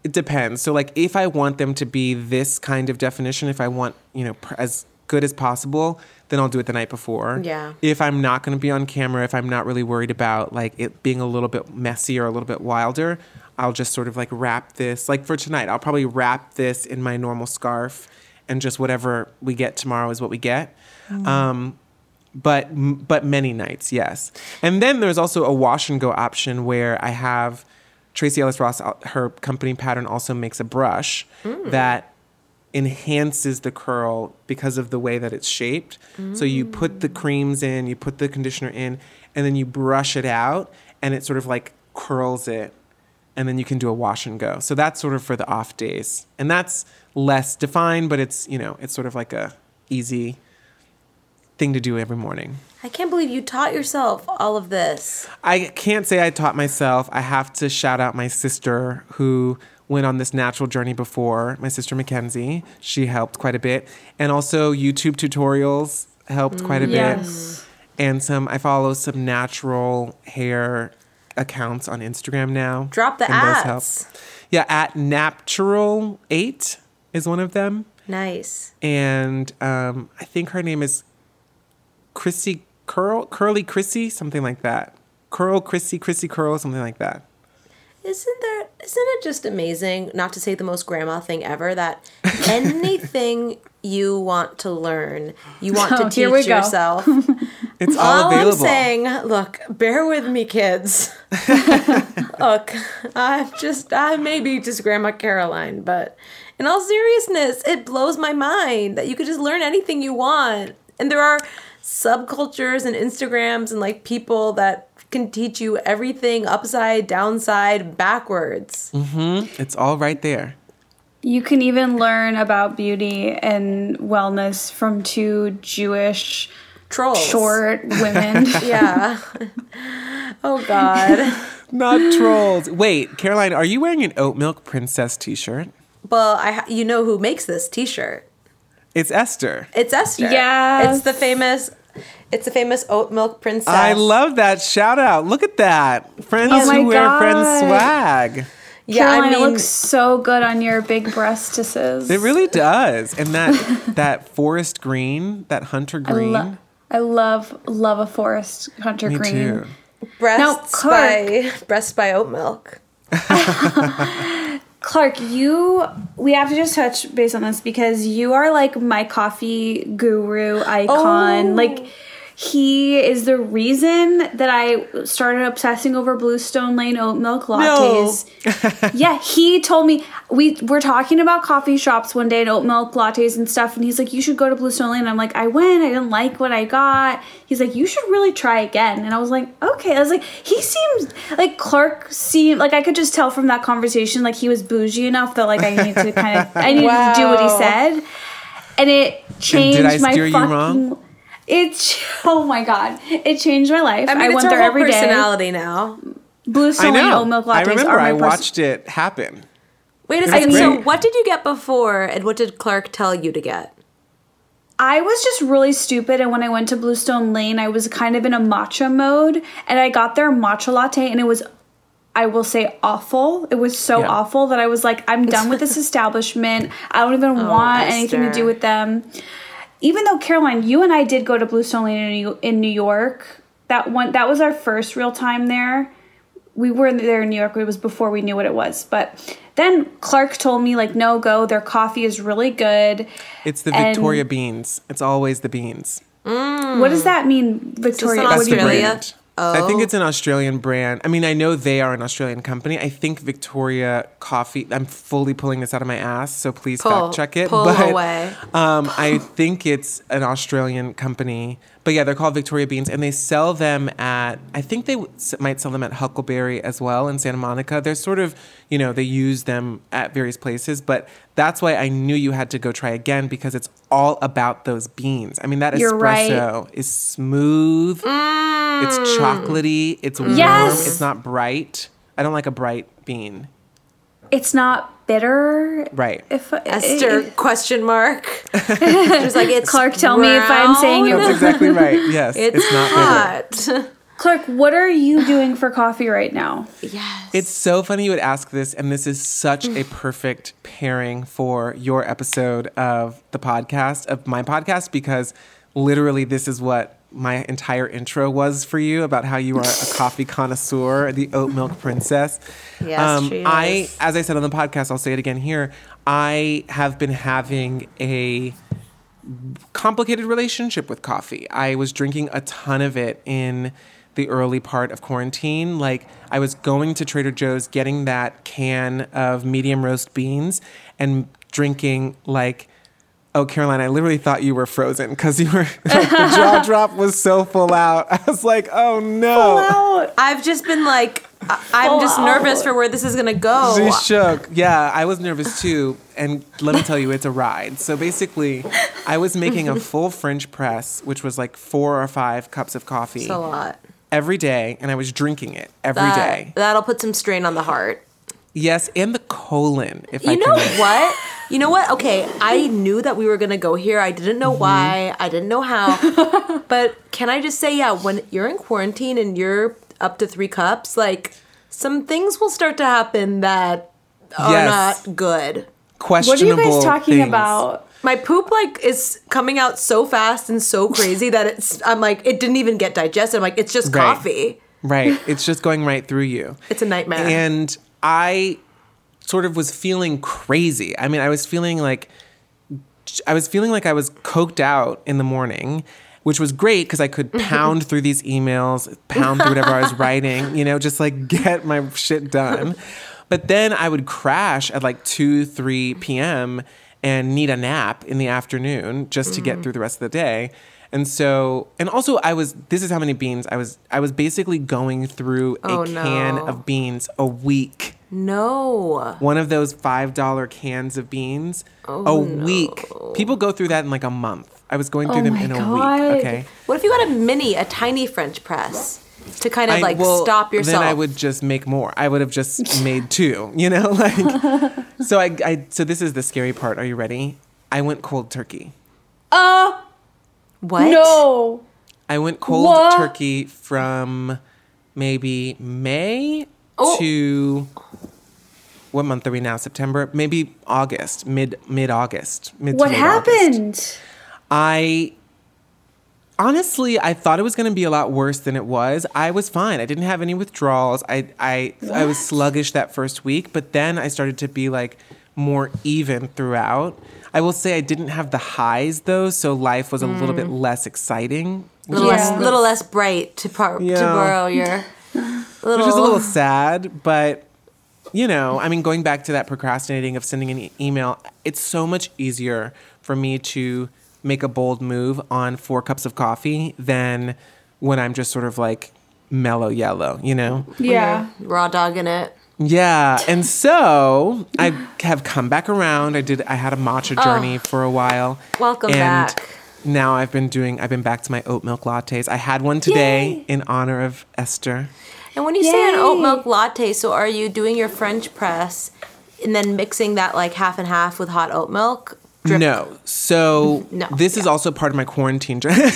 it depends. So, like, if I want them to be this kind of definition, if I want, you know, pr- as good as possible, then I'll do it the night before. Yeah. If I'm not going to be on camera, if I'm not really worried about like it being a little bit messy or a little bit wilder, I'll just sort of like wrap this. Like for tonight, I'll probably wrap this in my normal scarf, and just whatever we get tomorrow is what we get. Um, but but many nights, yes. And then there's also a wash and go option where I have Tracee Ellis Ross. uh, Her company pattern also makes a brush that enhances the curl because of the way that it's shaped. So you put the mm. creams in, you put the conditioner in, and then you brush it out, and it sort of like curls it, and then you can do a wash and go. So that's sort of for the off days, and that's less defined, but it's you know it's sort of like a easy thing to do every morning. I can't believe you taught yourself all of this. I can't say I taught myself. I have to shout out my sister who went on this natural journey before, my sister Mackenzie. She helped quite a bit. And also YouTube tutorials helped quite a bit. Yes. And some I follow some natural hair accounts on Instagram now. Drop the ads. Yeah, at Natural 8 is one of them. Nice. And um, I think her name is Chrissy Curl, Curly Chrissy, something like that. Curl Chrissy, Chrissy Curl, something like that. Isn't there isn't it just amazing, not to say the most grandma thing ever, that anything you want to learn, you want to Oh, we teach yourself. It's all, All I'm saying, look, bear with me, kids. look, I'm just, I may be just Grandma Caroline, but in all seriousness, it blows my mind that you could just learn anything you want. And there are subcultures and Instagrams and like people that can teach you everything upside, downside, backwards. Mm-hmm. It's all right there. You can even learn about beauty and wellness from two Jewish Trolls. short women. Yeah. oh, God. Not trolls. Wait, Caroline, are you wearing an oat milk princess t-shirt? Well, I ha- you know who makes this T-shirt? It's Esther. It's Esther. Yeah. It's the famous it's a famous oat milk princess. I love that shout out. Look at that. Friends Oh who wear God. friends swag. Yeah, Caroline, I mean it looks so good on your big breastises. It really does. And that that forest green, that hunter I, green. lo- I love love a forest hunter me green. too. breasts Clark- by breasts by oat milk. Clark, you we have to just touch base on this because you are like my coffee guru icon. Oh. Like he is the reason that I started obsessing over Bluestone Lane oat milk lattes. yeah, he told me we were talking about coffee shops one day and oat milk lattes and stuff, and he's like, "You should go to Bluestone Lane." And I'm like, "I went. I didn't like what I got." He's like, "You should really try again." And I was like, "Okay." I was like, "He seems like Clark seemed like I could just tell from that conversation like he was bougie enough that like I need to kind of I needed to do what he said." And it changed I my fucking. Wrong? It oh my god! It changed my life. I mean, I it's went her there whole every day. personality now. Blue Bluestone Lane know. oat milk lattes I remember are my I pers- watched it happen. Wait a It's second. So, what did you get before, and what did Clark tell you to get? I was just really stupid, and when I went to Bluestone Lane, I was kind of in a matcha mode, and I got their matcha latte, and it was, I will say, awful. It was so Yeah. awful that I was like, I'm done with this establishment. I don't even oh, want anything to do with them. Even though Caroline, you and I did go to Bluestone Lane in New, York. That one, that was our first real time there. We were there in New York. It was before we knew what it was, but. Then Clark told me like no go their coffee is really good. It's the And- Victoria beans. It's always the beans. What does that mean, Victoria? an What That's do you the Australia? Brand. I think Oh. it's an Australian brand. I mean, I know they are an Australian company. I think Victoria Coffee. I'm fully pulling this out of my ass, so please Pull- fact check it. pull but, away. Um, I think it's an Australian company. But yeah, they're called Victoria Beans, and they sell them at. I think they w- might sell them at Huckleberry as well in Santa Monica. They're sort of, you know, they use them at various places. But that's why I knew you had to go try again because it's all about those beans. I mean, that You're right. espresso is smooth. It's mm. chocolatey. It's warm. Yes. It's not bright. I don't like a bright bean. It's not bitter. Right. If Esther if- question mark. She's like it's Clark, tell me if I'm saying it brown. That's exactly right. Yes. It's, It's, not bitter. hot. Clark, what are you doing for coffee right now? Yes. It's so funny you would ask this, and this is such a perfect pairing for your episode of the podcast, of my podcast, because literally this is what my entire intro was for you about how you are a coffee connoisseur, the oat milk princess. Um, Yes, she I, as I said on the podcast, I'll say it again here. I have been having a complicated relationship with coffee. I was drinking a ton of it in the early part of quarantine. Like I was going to Trader Joe's, getting that can of medium roast beans, and drinking like. Oh, Caroline, I literally thought you were frozen because you were like, the jaw drop was so full out. I was like, oh no. Out. I've just been like, I- I'm just Full nervous for where this is gonna go. She shook. Yeah, I was nervous too. And let me tell you, it's a ride. So basically, I was making a full French press, which was like four or five cups of coffee It's a lot. every day, and I was drinking it every That, day. That'll put some strain on the heart. Yes, and the colon, if I You know can. what? You know what? Okay, I knew that we were gonna go here. I didn't know mm-hmm. why. I didn't know how. but can I just say, yeah, when you're in quarantine and you're up to three cups, like some things will start to happen that are Yes. not good. Questionable. What are you guys talking things. about? My poop like is coming out so fast and so crazy that it's I'm like it didn't even get digested. I'm like it's just Right. coffee. Right. It's just going right through you. It's a nightmare. And I sort of was feeling crazy. I mean, I was feeling like I was feeling like I was coked out in the morning, which was great because I could pound through these emails, pound through whatever I was writing, you know, just like get my shit done. But then I would crash at like 2, 3 p.m. and need a nap in the afternoon just to get mm. through the rest of the day. And so, and also I was, this is how many beans I was, I was basically going through a Oh, can no. of beans a week no. one of those five dollar cans of beans Oh, a week. People go through that in like a month. I was going through Oh them in a God. week. Okay. What if you got a mini, a tiny French press to kind of I- like well, stop yourself? And then I would just make more. I would have just made two. You know, like. so I, I. So this is the scary part. Are you ready? I went cold turkey. Uh, what? no. I went cold What? turkey from maybe May Oh. to what month are we now? September? Maybe August, mid mid August. Mid What late August. happened? I honestly I thought it was going to be a lot worse than it was. I was fine. I didn't have any withdrawals. I I I was sluggish that first week, but then I started to be like more even throughout. I will say I didn't have the highs though, so life was a little bit mm. less exciting. Which, little Yeah. less, little less bright to par- to borrow your little. which is a little sad, but you know, I mean, going back to that procrastinating of sending an e- email, it's so much easier for me to make a bold move on four cups of coffee than when I'm just sort of like mellow yellow, you know? Yeah. raw dog in it. Yeah, and so I have come back around. I did. I had a matcha oh. journey for a while. Welcome and back. Now I've been doing. I've been back to my oat milk lattes. I had one today Yay. in honor of Esther. And when you say an oat milk latte, so are you doing your French press and then mixing that like half and half with hot oat milk? Drip- No. So No, this is also part of my quarantine journey.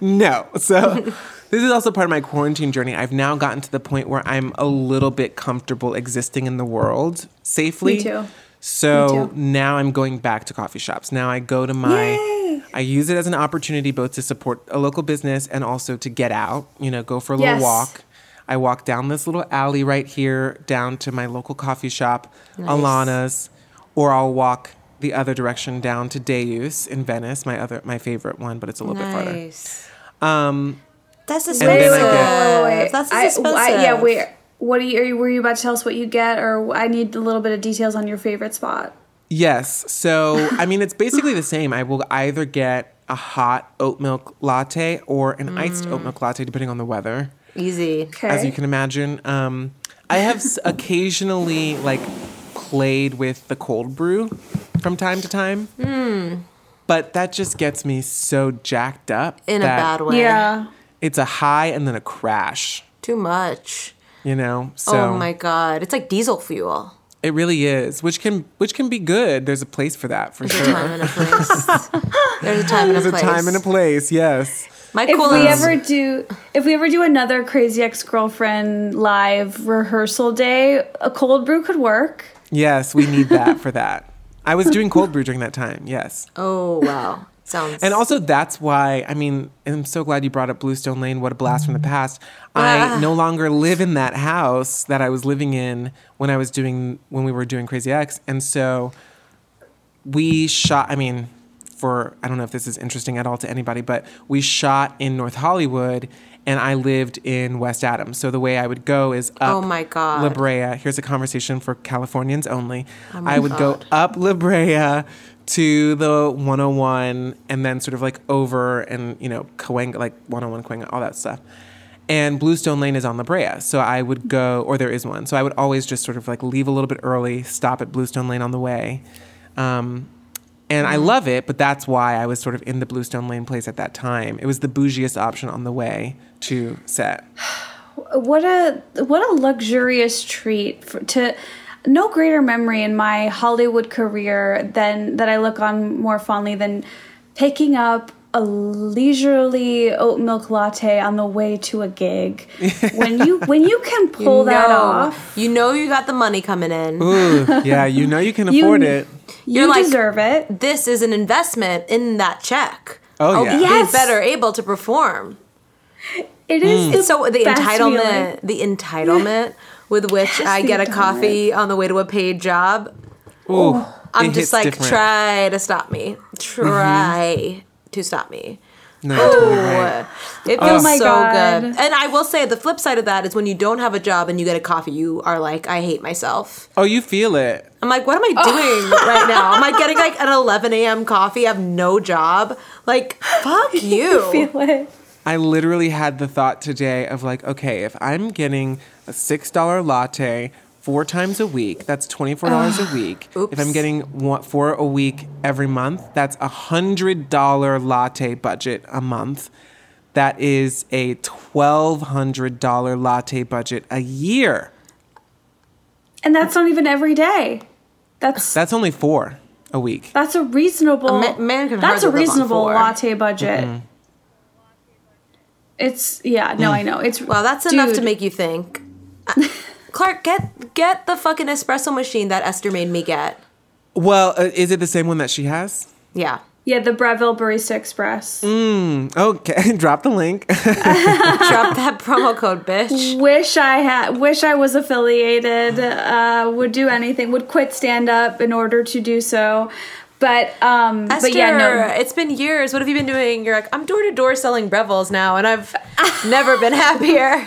no. So this is also part of my quarantine journey. I've now gotten to the point where I'm a little bit comfortable existing in the world safely. Me too. So now I'm going back to coffee shops. Now I go to my Yay. I use it as an opportunity both to support a local business and also to get out, you know, go for a little Yes. walk. I walk down this little alley right here down to my local coffee shop, Nice. Alana's, or I'll walk the other direction down to Deus in Venice, my other my favorite one, but it's a little bit farther. Nice. Um, That's then expensive. I Wait, That's I- expensive. I- yeah, wait. What are you, are you? Were you about to tell us what you get, or I need a little bit of details on your favorite spot? yes, so I mean it's basically the same. I will either get a hot oat milk latte or an iced oat milk latte, depending on the weather. Easy. Okay. as you can imagine. Um, I have occasionally like played with the cold brew from time to time, but that just gets me so jacked up In a bad way. yeah. It's a high and then a crash, Too much. you know. So oh my god. It's like diesel fuel. it really is, which can which can be good. There's a place for that for sure. There's a time and a place. There's a time and a There's a place. time and a place, yes. My If cool we ever do, if we ever do another Crazy Ex Girlfriend live rehearsal day, a cold brew could work. Yes, we need that for that. I was doing cold brew during that time. Yes. Oh wow, sounds. And also, that's why, I mean, I'm so glad you brought up Bluestone Lane. What a blast from the past. I ah. no longer live in that house that I was living in when I was doing, when we were doing Crazy Ex. And so we shot, I mean, for, I don't know if this is interesting at all to anybody, but we shot in North Hollywood and I lived in West Adams. So the way I would go is oh up Oh my God. La Brea. Here's a conversation for Californians only. Oh my I would God. go up La Brea to the 101 and then sort of like over and, you know, Cahuenga, like 101 Cahuenga, all that stuff. And Bluestone Lane is on La Brea. So I would go, or there is one. So I would always just sort of like leave a little bit early, stop at Bluestone Lane on the way. Um, and I love it, but that's why I was sort of in the Bluestone Lane place at that time. It was the bougiest option on the way to set. What a what a luxurious treat for, to no greater memory in my Hollywood career than that I look on more fondly than picking up a leisurely oat milk latte on the way to a gig. when you when you can pull that know, off, You know you got the money coming in. Ooh, yeah, you know you can You- afford it. you You're like- deserve it. This is an investment in that check. Oh, I'll yeah. be Yes. better able to perform. It is mm. the So the best entitlement, feeling. the entitlement with which I get a coffee on the way to a paid job, Ooh, I'm it just hits like, different. try to stop me. Mm-hmm. Try to stop me. No, totally right. It oh feels Oh my so God. good. And I will say the flip side of that is when you don't have a job and you get a coffee, you are like, I hate myself. Oh, you feel it. I'm like, what am I doing right now? Am I getting like an 11 a.m. coffee? I have no job. Like, fuck you. feel it. I literally had the thought today of like, okay, if I'm getting a six dollar latte four times a week, that's twenty four dollars a ah, week. If I'm getting one, four a week every month, that's a hundred dollar latte budget a month. That is a twelve hundred dollar latte budget a year. And that's not even every day. That's That's only four a week. that's a reasonable A ma- man can That's a hardly live on reasonable latte budget. Mm-hmm. It's yeah, no, mm. I know. It's Well, that's enough to make you think. Clark, get get the fucking espresso machine that Esther made me get. Well, uh, is it the same one that she has? Yeah. yeah, the Breville Barista Express. Mm. Okay, drop the link. Drop that promo code, bitch. Wish I had wish I was affiliated. Uh, would do anything. Would quit stand up in order to do so. But um Esther, but yeah, no. it's been years. What have you been doing? You're like, I'm door to door selling Breville's now, and I've never been happier.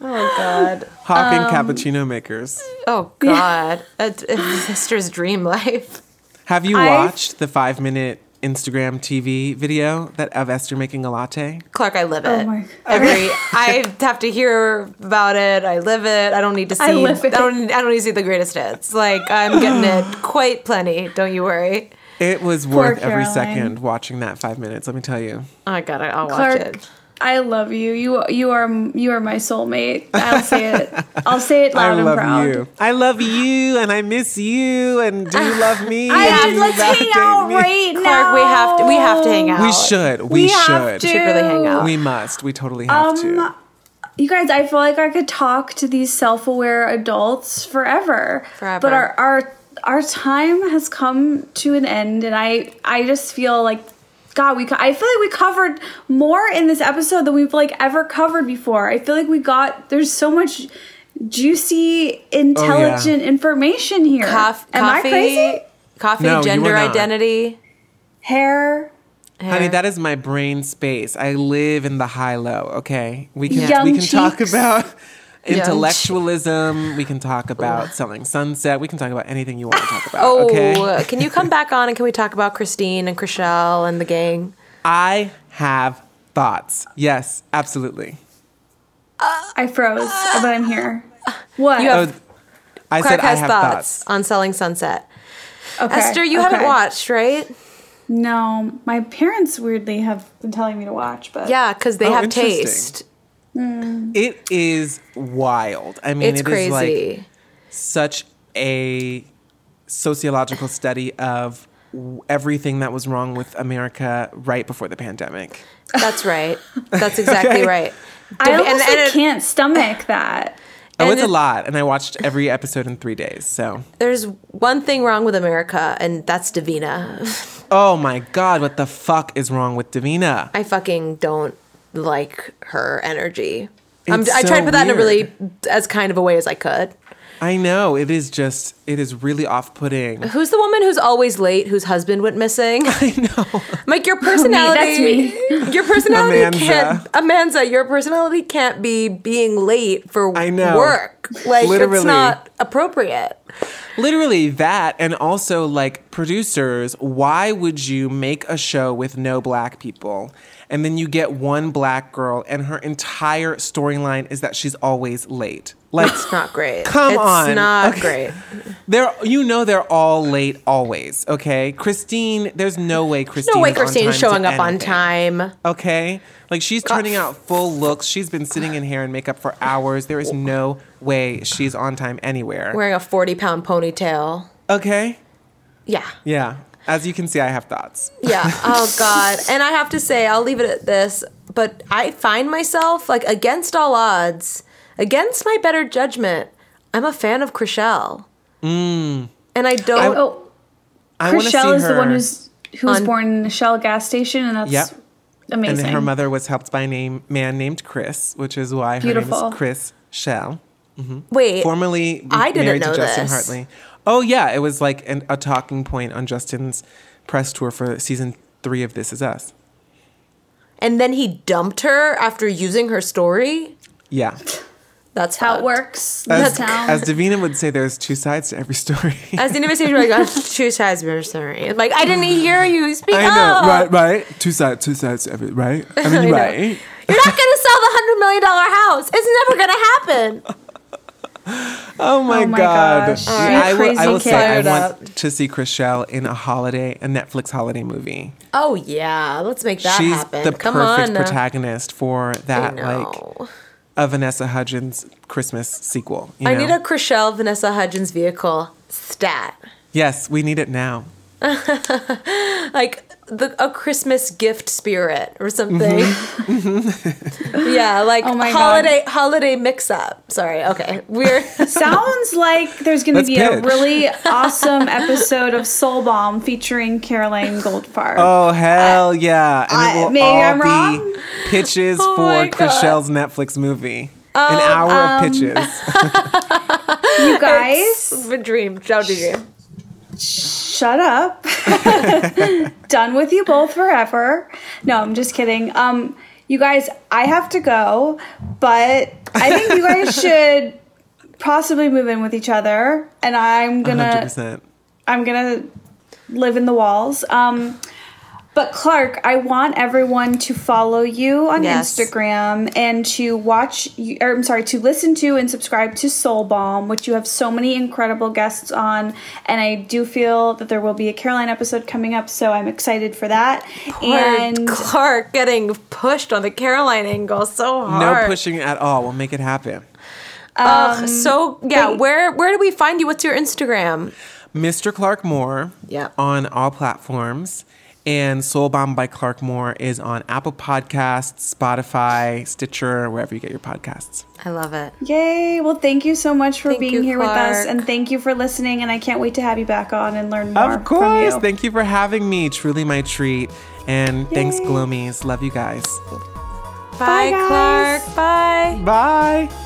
Oh God. Hawking Um, cappuccino makers. Oh God. That's it's Esther's dream life. Have you I- watched the five minute Instagram TV video that of Esther making a latte? Clark, I live it. Oh my- Every I have to hear about it. I live it. I don't need to see. I live it. I don't. I don't need to see the greatest hits. Like I'm getting it quite plenty. Don't you worry. It was Poor worth every second watching that five minutes. Let me tell you. I got it. I'll watch it. I love you. You you are you are my soulmate. I'll say it. I'll say it loud I love and proud. you. I love you, and I miss you. And do you love me? I And just, you let's hang out me? right now. We have to. We have to hang out. We should. We, We have should. to. Should really hang out. We must. We totally have to. Um, You guys, I feel like I could talk to these self-aware adults forever. Forever. But our our our time has come to an end, and I I just feel like. God, we I feel like we covered more in this episode than we've like ever covered before. I feel like we got there's so much juicy, intelligent oh, information here. Coff- Am coffee. I crazy? Coffee. No, gender identity. Hair, Honey, that is my brain space. I live in the high low. Okay, we can Young we can talk about intellectualism. We can talk about selling sunset. We can talk about anything you want to talk about. Oh, okay, can you come back on and can we talk about Christine and Chrishell and the gang? I have thoughts. Yes, absolutely. I froze, but I'm here. What? You have- Oh, I Clark said I have thoughts, thoughts. on selling Sunset. Okay, Esther, you okay. haven't watched, right? No, my parents weirdly have been telling me to watch, but Yeah, because they Oh, have interesting. Taste. It is wild. I mean, It's it is crazy. like such a sociological study of everything that was wrong with America right before the pandemic. That's right. That's exactly right. I And- almost and like, can't stomach that. Oh, And it's a lot, and I watched every episode in three days. So, There's one thing wrong with America, and that's Davina. oh my god, what the fuck is wrong with Davina? I fucking don't like her energy. I'm, I tried to put that in a really as kind of a way as I could. I know it is just it is really off-putting. Who's the woman who's always late, whose husband went missing? I know. Like your personality, that's me. your personality Amanza. can't. Amanza, your personality can't be being late for I know. work. Like Literally. it's not appropriate. Literally that, and also like producers, why would you make a show with no black people? And then you get one black girl, and her entire storyline is that she's always late. Like, It's not great. Come it's on. not Okay. great. they're you know they're all late always. Okay, Christine, there's no way Christine. No way, is Christine's showing up on time. Okay, like she's turning out full looks. She's been sitting in hair and makeup for hours. There is no way she's on time anywhere. Wearing a forty-pound ponytail. Okay, Yeah. yeah. As you can see, I have thoughts. Yeah. Oh God. And I have to say, I'll leave it at this. But I find myself like against all odds, against my better judgment, I'm a fan of Chrishell. Mm. And I don't. Oh, I want to see Chrishell is the one who's who was on- born in a Shell gas station, and that's Yep. And amazing. her mother was helped by a name, man named Chris, which is why her name is Chris Shell. wait. formerly I didn't married know to Justin this. Hartley. Oh yeah, it was like an, a talking point on Justin's press tour for season three of This Is Us. and then he dumped her after using her story. Yeah, That's how it works. as, That's how. as Davina would say, there's two sides to every story. As the invitation, like, oh, two sides to every story. Like, I didn't hear you speak I up. know, right, right. Two sides, two sides to every, right? I mean, I know. right. You're not gonna sell the hundred million dollar house. It's never gonna happen. Oh my, Oh my god! gosh. Yeah, You I will, I crazy will say I kid. want to see Chrishell in a holiday, a Netflix holiday movie. Oh yeah, let's make that She's happen. the Come perfect on. protagonist for that like know. A Vanessa Hudgens Christmas sequel. you I know? need a Chrishell Vanessa Hudgens vehicle stat. Yes, we need it now. Like the a Christmas gift spirit or something. yeah, like Oh my God. holiday holiday mix up. Sorry, okay. We're Sounds like there's going to Let's be a really awesome episode of Soul Bomb featuring Caroline Goldfarb. Oh hell yeah! And I- it will maybe all I'm be wrong? pitches Oh for my God. Chrishell's Netflix movie. An hour um, of pitches. you guys, a dream. Shout to dream. Shut up. Done with you both forever. No, I'm just kidding. Um, you guys, I have to go, but I think you guys should possibly move in with each other, and I'm gonna percent. I'm gonna live in the walls. Um, but Clark, I want everyone to follow you on Yes. Instagram and to watch, or I'm sorry, to listen to and subscribe to Soul Bomb, which you have so many incredible guests on. And I do feel that there will be a Caroline episode coming up, so I'm excited for that. And And Clark getting pushed on the Caroline angle so hard. No pushing at all. We'll make it happen. Ugh, um, so yeah, but- where where do we find you? What's your Instagram? Mr. Clark Moore. Yeah. On all platforms. And Soul Bomb by Clark Moore is on Apple Podcasts, Spotify, Stitcher, wherever you get your podcasts. I love it. yay! Well, thank you so much for Thank being you, here with us, and thank you for listening. And I can't wait to have you back on and learn more Of course. from you. Thank you for having me. Truly my treat. And thanks, Gloomies. Love you guys. Bye, guys. Clark. Bye. Bye.